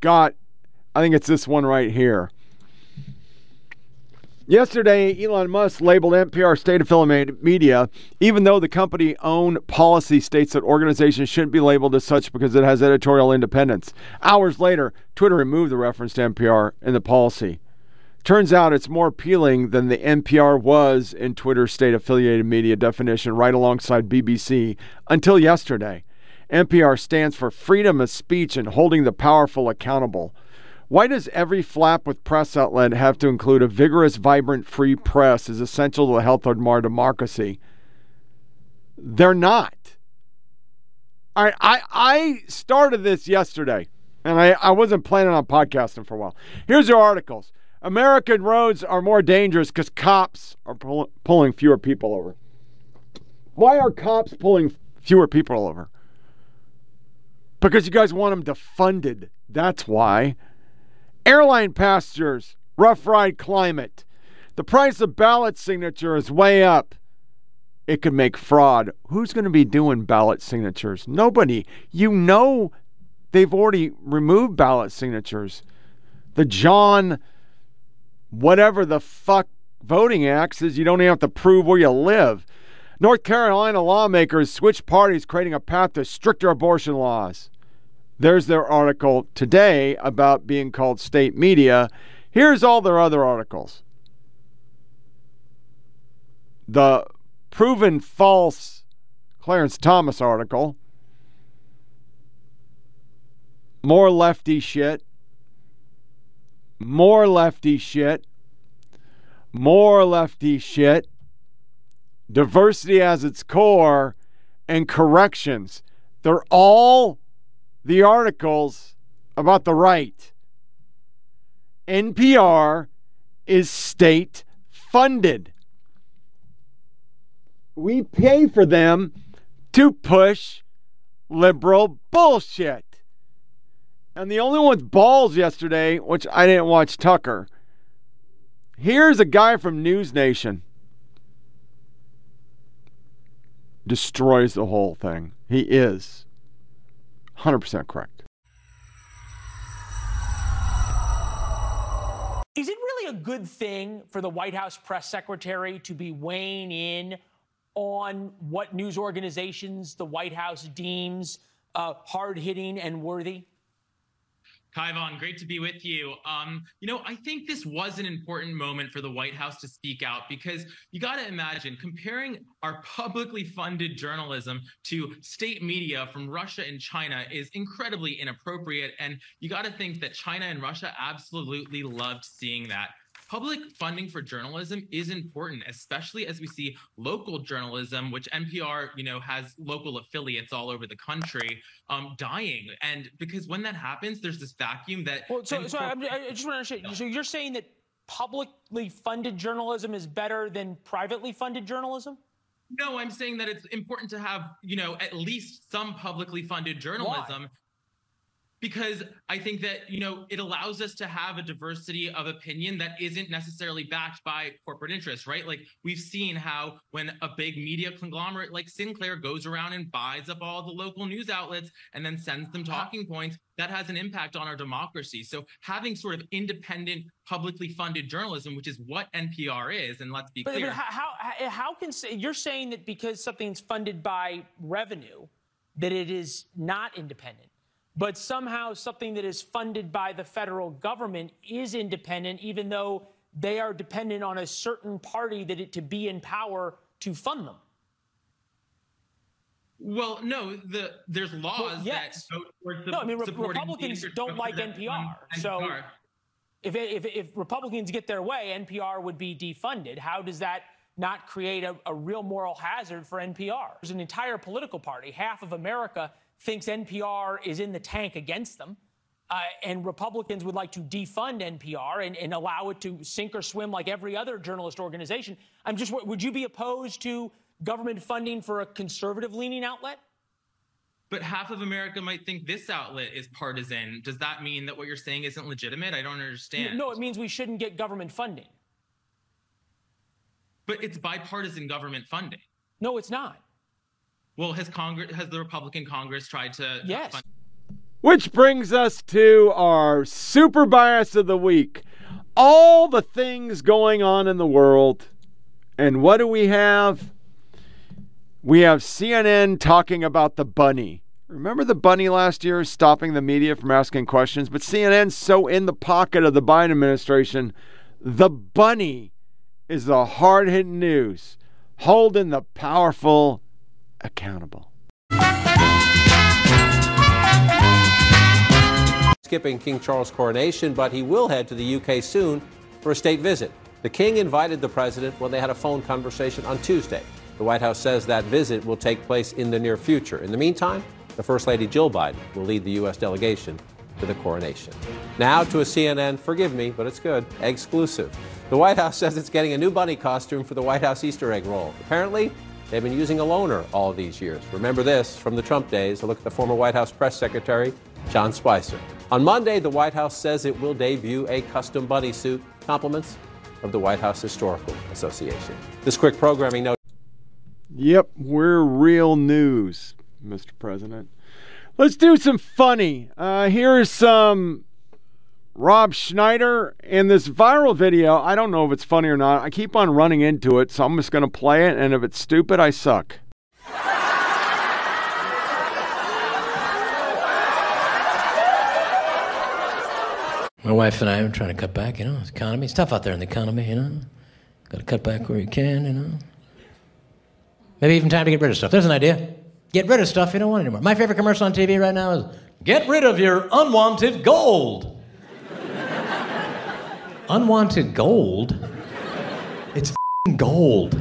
got, I think it's this one right here. Yesterday, Elon Musk labeled NPR state affiliated media, even though the company own policy states that organizations shouldn't be labeled as such because it has editorial independence. Hours later, Twitter removed the reference to NPR in the policy. Turns out it's more appealing than the NPR was in Twitter's state affiliated media definition, right alongside BBC, until yesterday. NPR stands for freedom of speech and holding the powerful accountable. Why does every flap with press outlet have to include a vigorous, vibrant, free press is essential to the health of our democracy? They're not. All right, I, I started this yesterday, and I, I wasn't planning on podcasting for a while. Here's your articles. American roads are more dangerous because cops are pull, pulling fewer people over. Why are cops pulling fewer people over? Because you guys want them defunded. That's why. Airline passengers, rough ride climate. The price of ballot signature is way up. It could make fraud. Who's going to be doing ballot signatures? Nobody. You know they've already removed ballot signatures. The John, whatever the fuck voting act says you don't even have to prove where you live. North Carolina lawmakers switch parties, creating a path to stricter abortion laws. There's their article today about being called state media. Here's all their other articles. The proven false Clarence Thomas article. More lefty shit. More lefty shit. More lefty shit. Diversity as its core and corrections. They're all the articles about the right. NPR is state funded. We pay for them to push liberal bullshit. And the only one with balls yesterday, which I didn't watch Tucker. Here's a guy from News Nation. Destroys the whole thing. He is. 100% correct. Is it really a good thing for the White House press secretary to be weighing in on what news organizations the White House deems uh, hard hitting and worthy? Kaivan, great to be with you. Um, you know, I think this was an important moment for the White House to speak out because you got to imagine comparing our publicly funded journalism to state media from Russia and China is incredibly inappropriate. And you got to think that China and Russia absolutely loved seeing that. Public funding for journalism is important, especially as we see local journalism, which NPR, you know, has local affiliates all over the country, um, dying. And because when that happens, there's this vacuum that. Well, so, so I'm, I just want to understand. So you're saying that publicly funded journalism is better than privately funded journalism? No, I'm saying that it's important to have, you know, at least some publicly funded journalism. Why? Because I think that, you know, it allows us to have a diversity of opinion that isn't necessarily backed by corporate interests, right? Like we've seen how when a big media conglomerate like Sinclair goes around and buys up all the local news outlets and then sends them uh-huh. talking points, that has an impact on our democracy. So having sort of independent, publicly funded journalism, which is what NPR is, and let's be But, clear. but how, how how eh, can say, you're saying that because something's funded by revenue, that it is not independent, but somehow something that is funded by the federal government is independent, even though they are dependent on a certain party that it to be in power to fund them. Well, no, the there's laws yes. that go towards the No, I mean re- Republicans don't like NPR. So NPR. if, if if Republicans get their way, NPR would be defunded. How does that not create a, a real moral hazard for NPR? There's an entire political party. Half of America thinks NPR is in the tank against them. Uh, and Republicans would like to defund NPR and, and allow it to sink or swim like every other journalist organization. I'm just, would you be opposed to government funding for a conservative leaning outlet? But half of America might think this outlet is partisan. Does that mean that what you're saying isn't legitimate? I don't understand. No, it means we shouldn't get government funding. But it's bipartisan government funding. No, it's not. Well, has Congress has the Republican Congress tried to Yes. fund Which brings us to our super bias of the week. All the things going on in the world. And what do we have? We have CNN talking about the bunny. Remember the bunny last year stopping the media from asking questions? But CNN's so in the pocket of the Biden administration. The bunny is the hard hitting news, holding the powerful accountable. skipping King Charles' coronation, but he will head to the UK soon for a state visit. The king invited the president when they had a phone conversation on Tuesday. The White House says that visit will take place in the near future. In the meantime, the First Lady Jill Biden will lead the U.S. delegation to the coronation. Now to a CNN, forgive me, but it's good, exclusive. The White House says it's getting a new bunny costume for the White House Easter egg roll. Apparently, they've been using a loaner all these years. Remember this from the Trump days, a look at the former White House press secretary, Sean Spicer. On Monday, the White House says it will debut a custom bunny suit, compliments of the White House Historical Association. This quick programming note. Yep, we're real news, Mr. President. Let's do some funny. Uh, here's some Rob Schneider in this viral video. I don't know if it's funny or not. I keep on running into it, so I'm just going to play it, and if it's stupid, I suck. My wife and I are trying to cut back, you know, it's economy. It's tough out there in the economy, you know. Got to cut back where you can, you know. Maybe even time to get rid of stuff. There's an idea. Get rid of stuff you don't want anymore. My favorite commercial on TV right now is get rid of your unwanted gold. Unwanted gold? It's gold.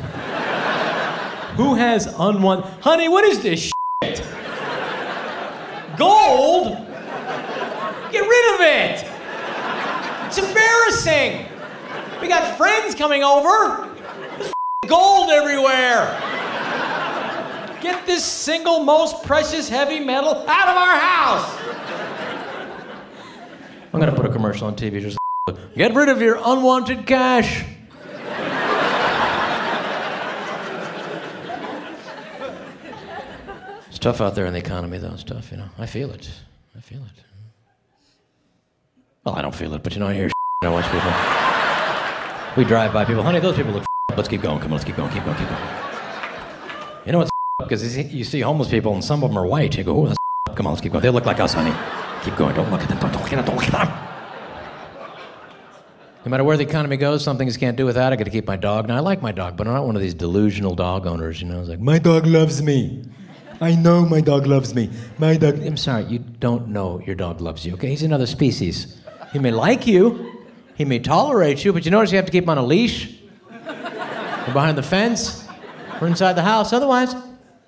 Who has unwanted. Honey, what is this shit? Gold? Get rid of it! It's embarrassing! We got friends coming over. There's gold everywhere. Get this single most precious heavy metal out of our house. I'm gonna put a commercial on TV just get rid of your unwanted cash. It's tough out there in the economy, though. It's tough, you know. I feel it. I feel it. Well, I don't feel it, but you know, I hear *laughs* I watch people. We drive by people. Honey, those people look. *laughs* Let's keep going. Come on, let's keep going. Keep going. Keep going. You know what's *laughs* up? because you see, homeless people and some of them are white. You go, oh, that's come on, let's keep going. They look like us, honey. Keep going. Don't look at them. Don't, don't look at them. Don't look at them. No matter where the economy goes, some things can't do without. I got to keep my dog. Now I like my dog, but I'm not one of these delusional dog owners. You know, it's like my dog loves me. I know my dog loves me. My dog. I'm sorry, you don't know your dog loves you. Okay, he's another species. He may like you, He may tolerate you, but you notice you have to keep him on a leash, or behind the fence, or inside the house. Otherwise,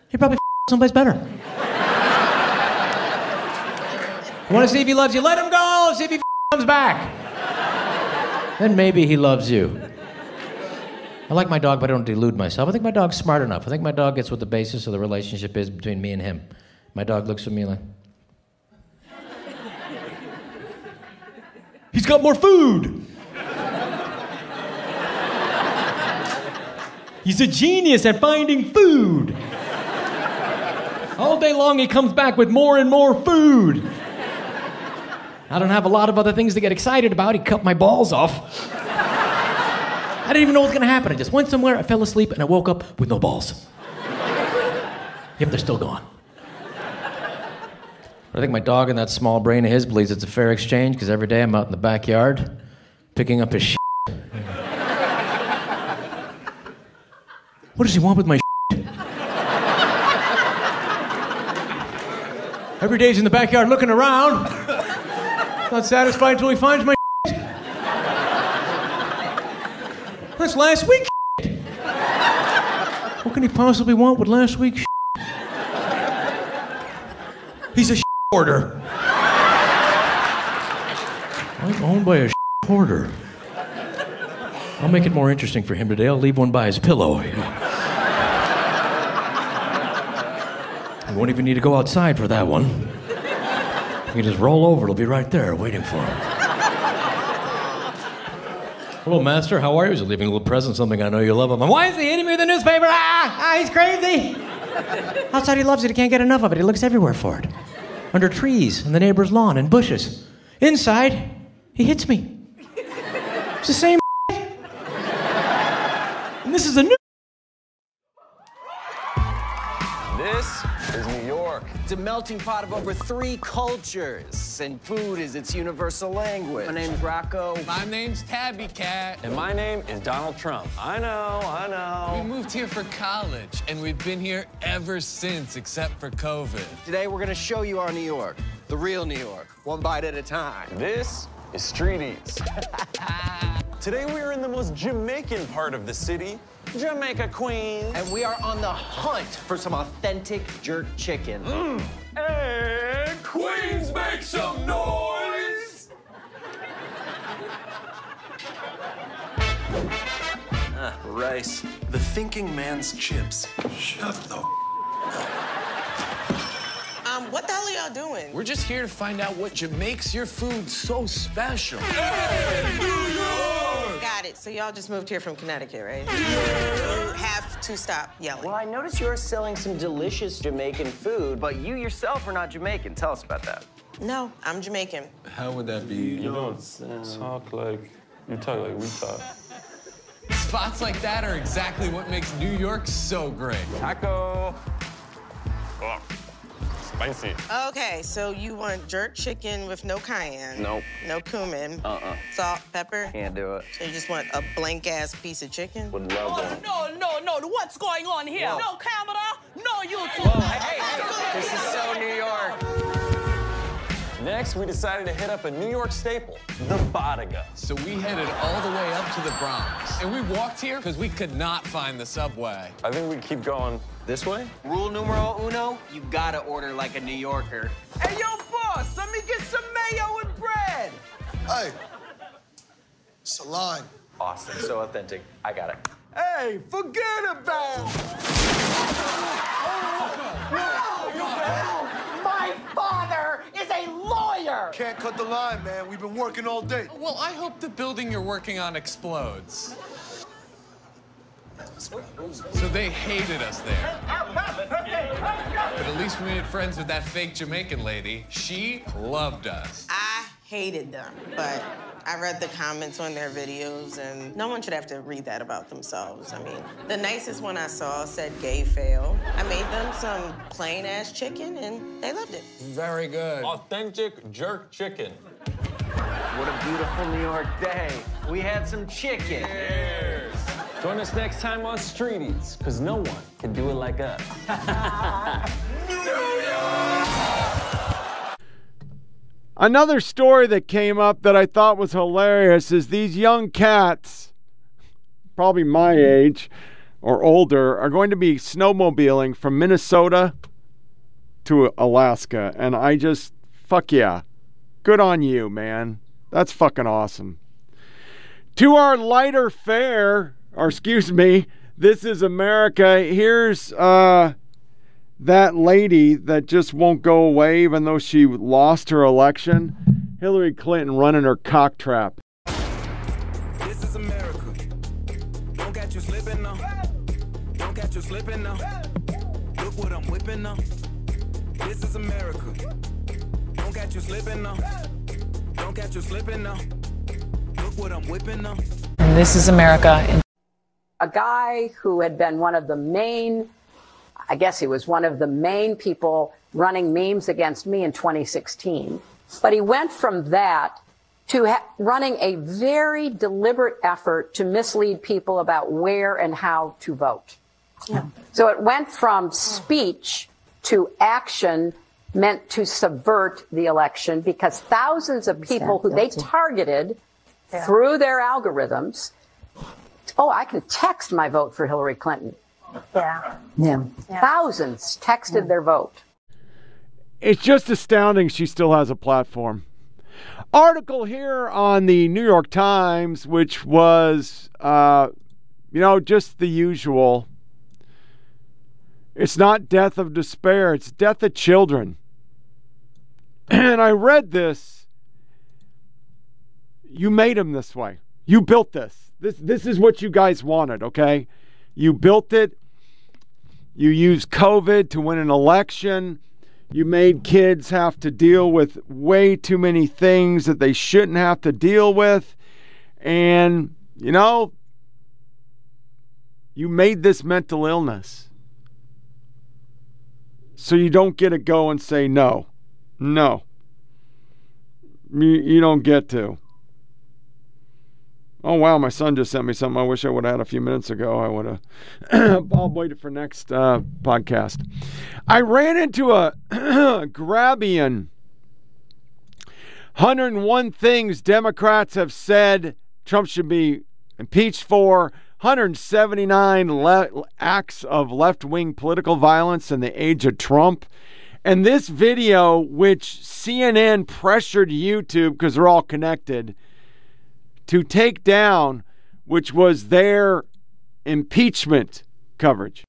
he'd probably f- *laughs* someplace better. *laughs* Want to see if he loves you? Let him go. See if he f- *laughs* comes back. Then maybe he loves you. I like my dog, but I don't delude myself. I think my dog's smart enough. I think my dog gets what the basis of the relationship is between me and him. My dog looks at me like, He's got more food. He's a genius at finding food. All day long, he comes back with more and more food. I don't have a lot of other things to get excited about. He cut my balls off. I didn't even know what was going to happen. I just went somewhere, I fell asleep, and I woke up with no balls. Yep, they're still gone. But I think my dog and that small brain of his believes it's a fair exchange because every day I'm out in the backyard picking up his shit. what does he want with my shit? Every day he's in the backyard looking around. Not satisfied until he finds my shit. *laughs* That's last week's *laughs* shit. What can he possibly want with last week's shit? *laughs* He's a shit hoarder. I'm owned by a shit hoarder. I'll make it more interesting for him today. I'll leave one by his pillow. He won't even need to go outside for that one. Can just roll over. It'll be right there waiting for him. Hello, Master. How are you? He's leaving a little present, something I know you love. I'm like, why is he hitting me with the newspaper? Ah, ah, he's crazy. Outside, he loves it. He can't get enough of it. He looks everywhere for it. Under trees, in the neighbor's lawn, in bushes. Inside, he hits me. It's the same. *laughs* and this is a new. York. It's a melting pot of over three cultures, and food is its universal language. My name's Rocco. My name's Tabby Cat. And my name is Donald Trump. I know, I know. We moved here for college, and we've been here ever since, except for COVID. Today we're gonna show you our New York, the real New York, one bite at a time. This is Street Eats. *laughs* Today we are in the most Jamaican part of the city, Jamaica Queens. And we are on the hunt for some authentic jerk chicken. Mm. And Queens make some noise! Ah, rice. The thinking man's chips. Shut the Um, what the hell are y'all doing? We're just here to find out what makes your food so special. Got it. So y'all just moved here from Connecticut, right? You have to stop yelling. Well, I noticed you're selling some delicious Jamaican food, but you yourself are not Jamaican. Tell us about that. No, I'm Jamaican. How would that be? You don't talk like you talk like we talk. Spots like that are exactly what makes New York so great. Taco. Oh, spicy. Okay, so you want jerk chicken with no cayenne? Nope. No cumin? Uh-uh. Salt, pepper? Can't do it. So you just want a blank ass piece of chicken? Would love oh, one. No, no, no. What's going on here? Whoa. No camera, no YouTube. Whoa. Hey. This is so New York. Next, we decided to hit up a New York staple, the Bodega. So we headed all the way up to the Bronx. And we walked here because we could not find the subway. I think we keep going this way. Rule numero uno, you gotta order like a New Yorker. Hey, yo, boss, let me get some mayo and bread. Hey, salon. Awesome, so authentic. I got it. Hey, forget about My father is a lawyer! Can't cut the line, man. We've been working all day. Well, I hope the building you're working on explodes. So they hated us there. But at least we made friends with that fake Jamaican lady. She loved us. I hated them, but I read the comments on their videos, and no one should have to read that about themselves. I mean, the nicest one I saw said gay fail. I made them some plain ass chicken, and they loved it. Very good. Authentic jerk chicken. What a beautiful New York day. We had some chicken. Cheers. Join us next time on Street Eats, because no one can do it like us. *laughs* Another story that came up that I thought was hilarious is these young cats, probably my age or older, are going to be snowmobiling from Minnesota to Alaska. And I just, fuck yeah. Good on you, man. That's fucking awesome. To our lighter fare, or excuse me, this is America. Here's uh that lady that just won't go away even though she lost her election. Hillary Clinton running her cock trap. This is America. Don't catch you slipping now. Don't catch you slipping now. Look what I'm whipping now. This is America. Don't catch you slipping now. Don't catch you slipping now. Look what I'm whipping now. And this is America. A guy who had been one of the main, I guess he was one of the main people running memes against me in 2016. But he went from that to ha- running a very deliberate effort to mislead people about where and how to vote. So it went from speech to action meant to subvert the election because thousands of people who they targeted through their algorithms. Oh, I can text my vote for Hillary Clinton. Yeah. Yeah. Thousands texted their vote. It's just astounding she still has a platform. Article here on the New York Times, which was, uh, you know, just the usual. It's not death of despair, it's death of children. *clears throat* And I read this. You made him this way. You built this. This this is what you guys wanted, okay? You built it. You used COVID to win an election. You made kids have to deal with way too many things that they shouldn't have to deal with. And, you know, you made this mental illness. So you don't get to go and say no. No. You, you don't get to. Oh wow, my son just sent me something I wish I would have had a few minutes ago. I would have. *coughs* I'll wait for next uh, podcast. I ran into a *coughs* Grabien. 101 things Democrats have said Trump should be impeached for. 179 le- acts of left wing political violence in the age of Trump. And this video, which CNN pressured YouTube because they're all connected to take down, which was their impeachment coverage.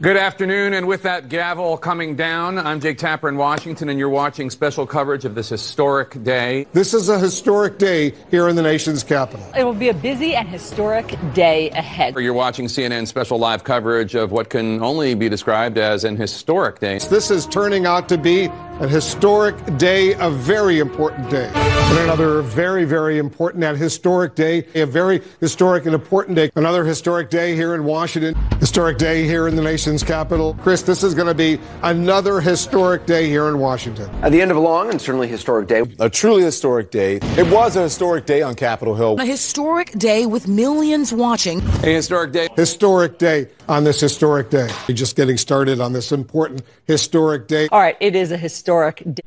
Good afternoon, and with that gavel coming down, I'm Jake Tapper in Washington, and you're watching special coverage of this historic day. This is a historic day here in the nation's capital. It will be a busy and historic day ahead. You're watching CNN special live coverage of what can only be described as an historic day. This is turning out to be a historic day, a very important day. And another very, very important and historic day, a very historic and important day. Another historic day here in Washington, historic day here in the nation's capital. Chris, this is going to be another historic day here in Washington. At the end of a long and certainly historic day. A truly historic day. It was a historic day on Capitol Hill. A historic day with millions watching. A historic day. Historic day on this historic day. We're just getting started on this important historic day. All right, it is a historic day.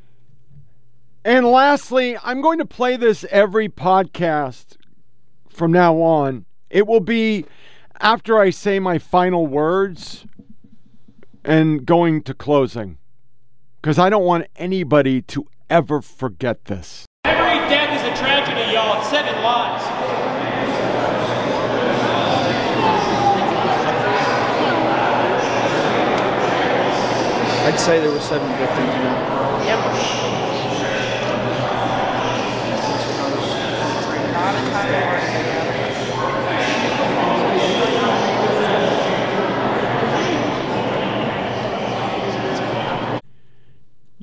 And lastly, I'm going to play this every podcast from now on. It will be after I say my final words and going to closing. Because I don't want anybody to ever forget this. Every death is a tragedy, y'all. It's seven lives. I'd say there were seven victims. Yep.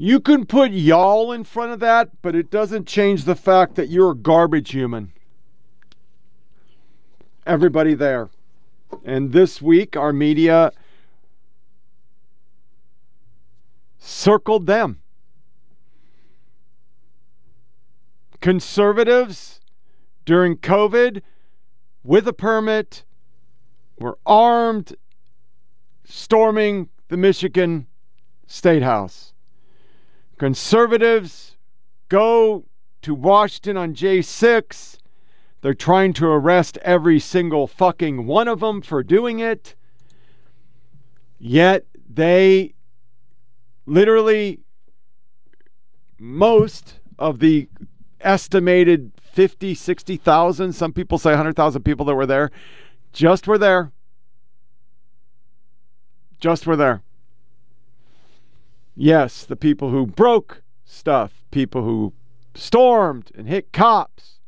You can put y'all in front of that, but it doesn't change the fact that you're a garbage human. Everybody there. And this week, our media circled them. Conservatives during COVID with a permit were armed, storming the Michigan State House. Conservatives go to Washington on J6. They're trying to arrest every single fucking one of them for doing it. Yet they literally, most of the estimated 50, 60,000, some people say 100,000 people that were there, just were there. Just were there. Yes, the people who broke stuff, people who stormed and hit cops,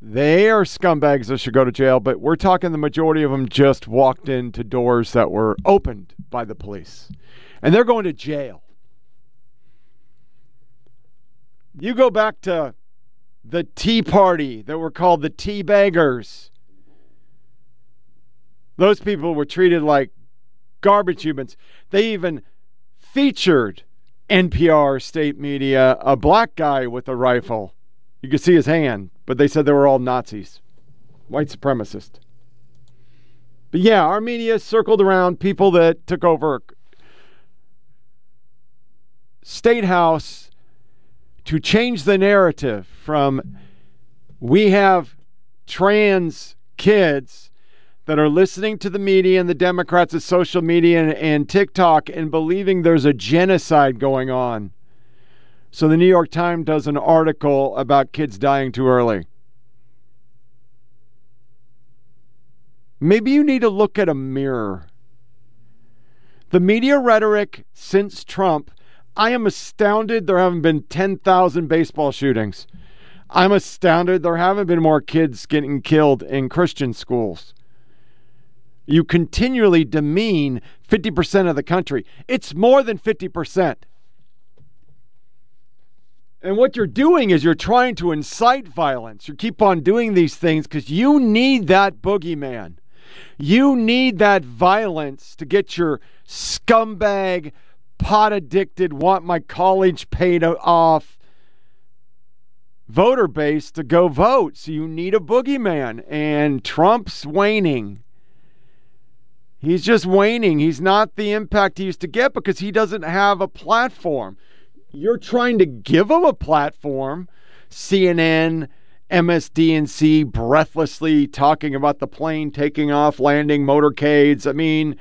they are scumbags that should go to jail, but we're talking the majority of them just walked into doors that were opened by the police. And they're going to jail. You go back to the Tea Party that were called the Tea Baggers. Those people were treated like garbage humans. They even featured NPR state media a black guy with a rifle. You could see his hand, but they said they were all Nazis, white supremacists. But yeah, our media circled around people that took over State House to change the narrative from we have trans kids that are listening to the media and the Democrats of social media and, and, TikTok and believing there's a genocide going on. So the New York Times does an article about kids dying too early. Maybe you need to look at a mirror. The media rhetoric since Trump, I am astounded there haven't been 10,000 baseball shootings. I'm astounded there haven't been more kids getting killed in Christian schools. You continually demean 50% of the country. It's more than 50%. And what you're doing is you're trying to incite violence. You keep on doing these things because you need that boogeyman. You need that violence to get your scumbag, pot addicted, want my college paid off voter base to go vote. So you need a boogeyman. And Trump's waning. He's just waning. He's not the impact he used to get because he doesn't have a platform. You're trying to give him a platform. CNN, MSDNC breathlessly talking about the plane taking off, landing motorcades. I mean,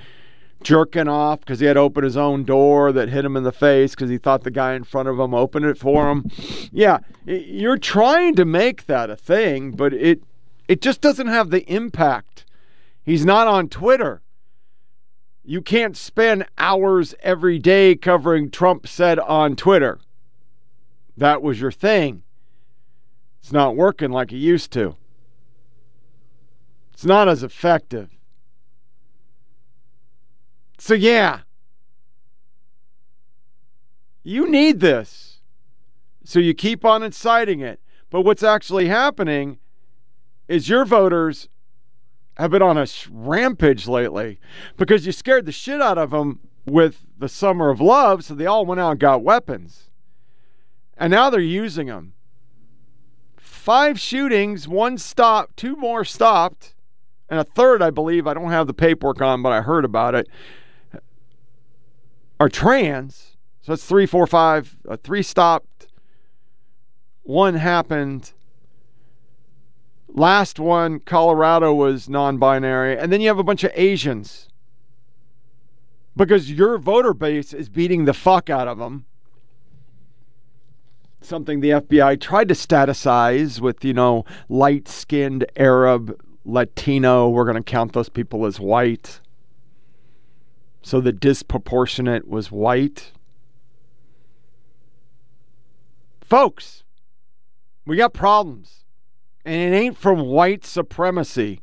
jerking off because he had to open his own door that hit him in the face because he thought the guy in front of him opened it for him. Yeah, you're trying to make that a thing, but it it just doesn't have the impact. He's not on Twitter. You can't spend hours every day covering Trump said on Twitter. That was your thing. It's not working like it used to. It's not as effective. So, yeah, you need this. So, you keep on inciting it. But what's actually happening is your voters have been on a rampage lately because you scared the shit out of them with the summer of love, so they all went out and got weapons. And now they're using them. Five shootings, one stopped, two more stopped, and a third, I believe, I don't have the paperwork on, but I heard about it, are trans. So that's three, four, five. Uh, three stopped, one happened Last one, Colorado was non binary. And then you have a bunch of Asians because your voter base is beating the fuck out of them. Something the FBI tried to staticize with, you know, light skinned Arab, Latino. We're going to count those people as white. So the disproportionate was white. Folks, we got problems and it ain't from white supremacy.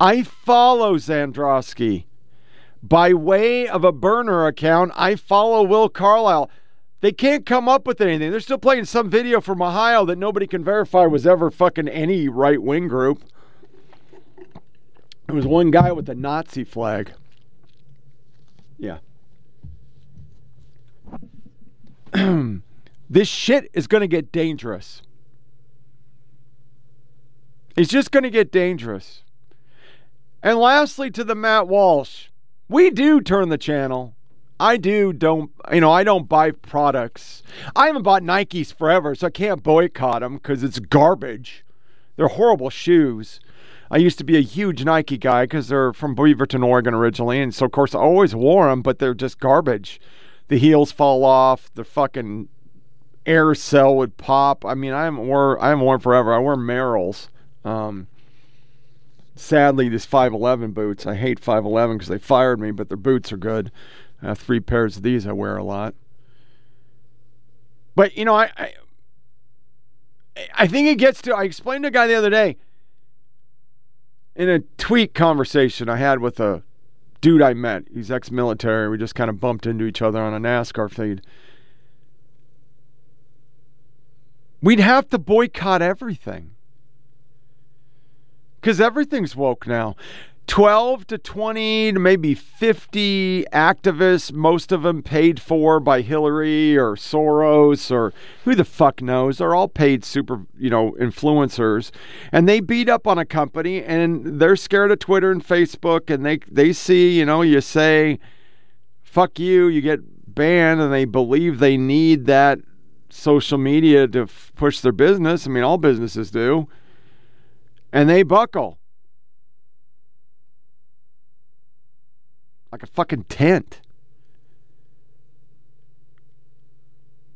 I follow Zadrozny. By way of a burner account, I follow Will Carless. They can't come up with anything. They're still playing some video from Ohio that nobody can verify was ever fucking any right wing group. It was one guy with a Nazi flag. Yeah. *clears throat* this shit is going to get dangerous. It's just going to get dangerous. And lastly, to the Matt Walsh, we do turn the channel. I do don't you know I don't buy products. I haven't bought Nikes forever, so I can't boycott them because it's garbage. They're horrible shoes. I used to be a huge Nike guy because they're from Beaverton, Oregon originally, and so of course I always wore them, but they're just garbage. The heels fall off. The fucking air cell would pop. I mean, I haven't wore I haven't worn forever. I wear Merrells. Um, sadly, these 511 boots. I hate 511 because they fired me, but their boots are good. I have three pairs of these I wear a lot. But you know, I, I I think it gets to. I explained to a guy the other day in a tweet conversation I had with a dude I met. He's ex-military. We just kind of bumped into each other on a NASCAR feed. We'd have to boycott everything because everything's woke now. 12 to 20 to maybe 50 activists, most of them paid for by Hillary or Soros or who the fuck knows. They're all paid super, you know, influencers. And they beat up on a company and they're scared of Twitter and Facebook and they they see, you know, you say fuck you, you get banned and they believe they need that social media to f- push their business. I mean, all businesses do. And they buckle. like a fucking tent.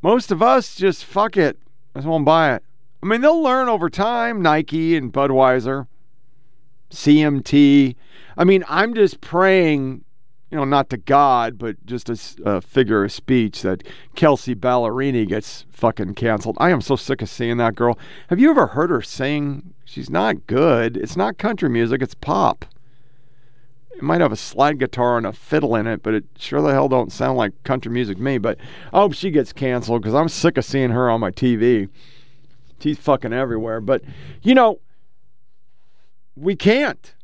Most of us just fuck it. I just won't buy it. I mean, they'll learn over time. Nike and Budweiser, CMT. I mean, I'm just praying, you know, not to God, but just as a figure of speech that Kelsea Ballerini gets fucking canceled. I am so sick of seeing that girl. Have you ever heard her sing? She's not good. It's not country music, it's pop. It might have a slide guitar and a fiddle in it, but it sure the hell don't sound like country music to me. But I hope she gets canceled because I'm sick of seeing her on my TV. She's fucking everywhere. But, you know, we can't.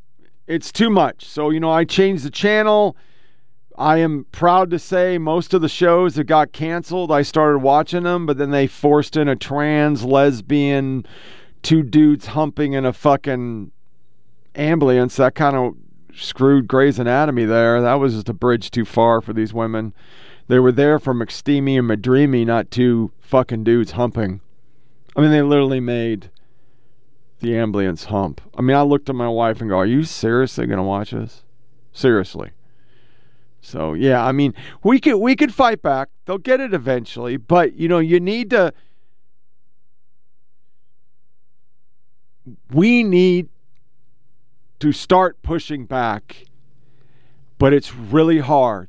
It's too much. So, you know, I changed the channel. I am proud to say most of the shows that got canceled, I started watching them, but then they forced in a trans, lesbian, two dudes humping in a fucking ambulance. That kind of screwed Grey's Anatomy there. That was just a bridge too far for these women. They were there for McSteamy and McDreamy, not two fucking dudes humping. I mean, they literally made the ambulance hump. I mean, I looked at my wife and go, "Are you seriously gonna watch this? Seriously?" So yeah, I mean, we could we could fight back. They'll get it eventually, but you know, you need to. We need to start pushing back, but it's really hard.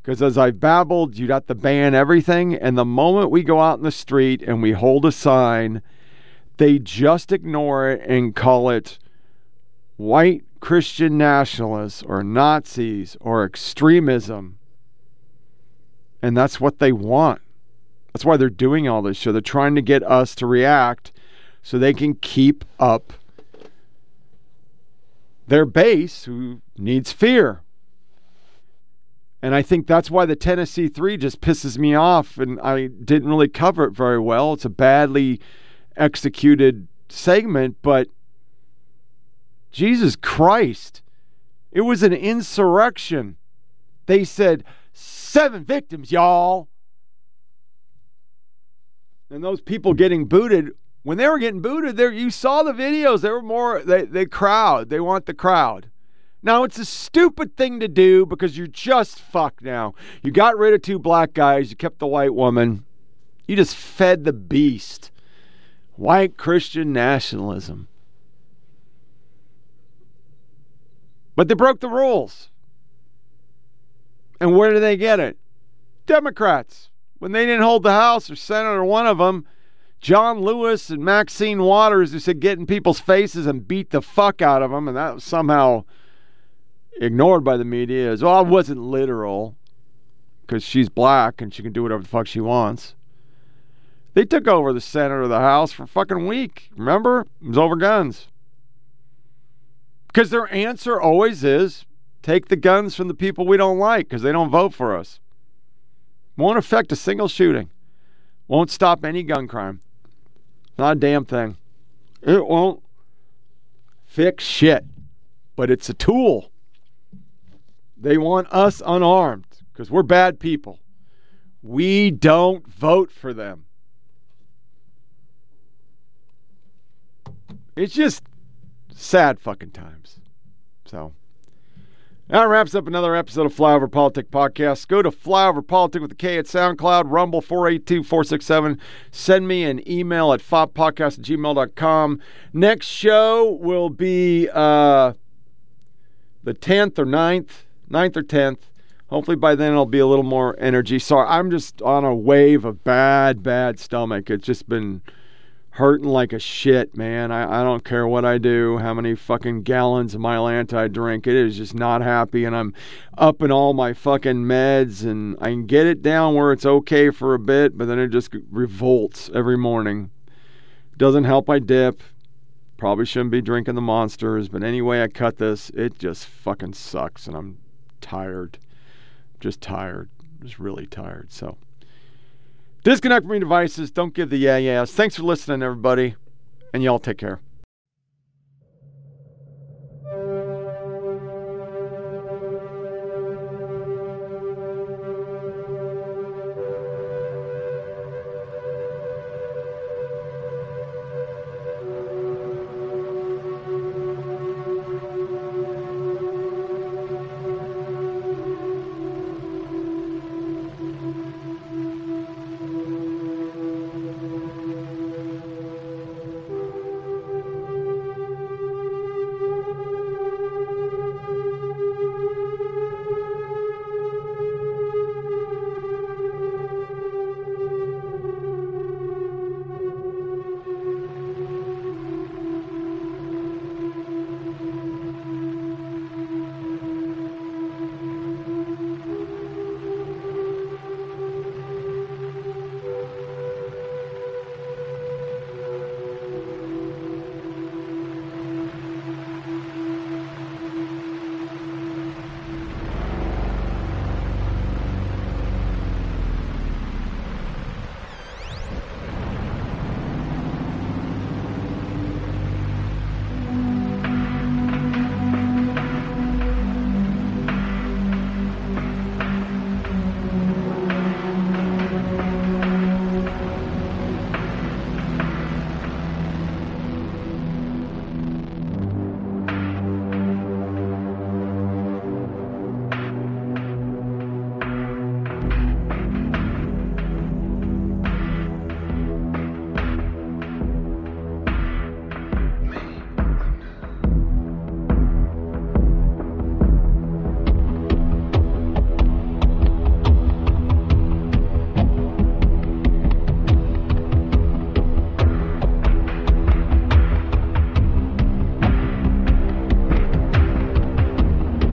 Because as I've babbled, you got to ban everything. And the moment we go out in the street and we hold a sign, they just ignore it and call it white Christian nationalists or Nazis or extremism. And that's what they want. That's why they're doing all this shit. They're trying to get us to react so they can keep up their base who needs fear. And I think that's why the Tennessee 3 just pisses me off. And I didn't really cover it very well. It's a badly executed segment, but Jesus Christ, it was an insurrection. They said, seven victims, y'all. And those people getting booted when they were getting booted, there you saw the videos. They were more they they crowd. They want the crowd. Now it's a stupid thing to do because you're just fucked now. You got rid of two black guys, you kept the white woman. You just fed the beast. White Christian nationalism. But they broke the rules. And where did they get it? Democrats. When they didn't hold the House or Senate or one of them, John Lewis and Maxine Waters who said get in people's faces and beat the fuck out of them, and that was somehow ignored by the media as well. It wasn't literal because she's black and she can do whatever the fuck she wants. They took over the Senate or the House for a fucking week. Remember? It was over guns. Because their answer always is take the guns from the people we don't like because they don't vote for us. Won't affect a single shooting. Won't stop any gun crime. Not a damn thing. It won't fix shit, but it's a tool. They want us unarmed because we're bad people. We don't vote for them. It's just sad fucking times. So. That wraps up another episode of Flyover PolitiK Podcast. Go to Flyover PolitiK with the K at SoundCloud, Rumble 482 467. Send me an email at foppodcast at gmail.com. Next show will be uh, the 10th or 9th, 9th or 10th. Hopefully by then it'll be a little more energy. Sorry, I'm just on a wave of bad, bad stomach. It's just been hurting like a shit, man. I, I don't care what I do, how many fucking gallons of Mylanta I drink. It is just not happy, and I'm up in all my fucking meds, and I can get it down where it's okay for a bit, but then it just revolts every morning. Doesn't help I dip. Probably shouldn't be drinking the monsters, but anyway, I cut this. It just fucking sucks, and I'm tired. Just tired. Just really tired. So. Disconnect from your devices. Don't give the yeah yeahs. Thanks for listening, everybody. And y'all take care.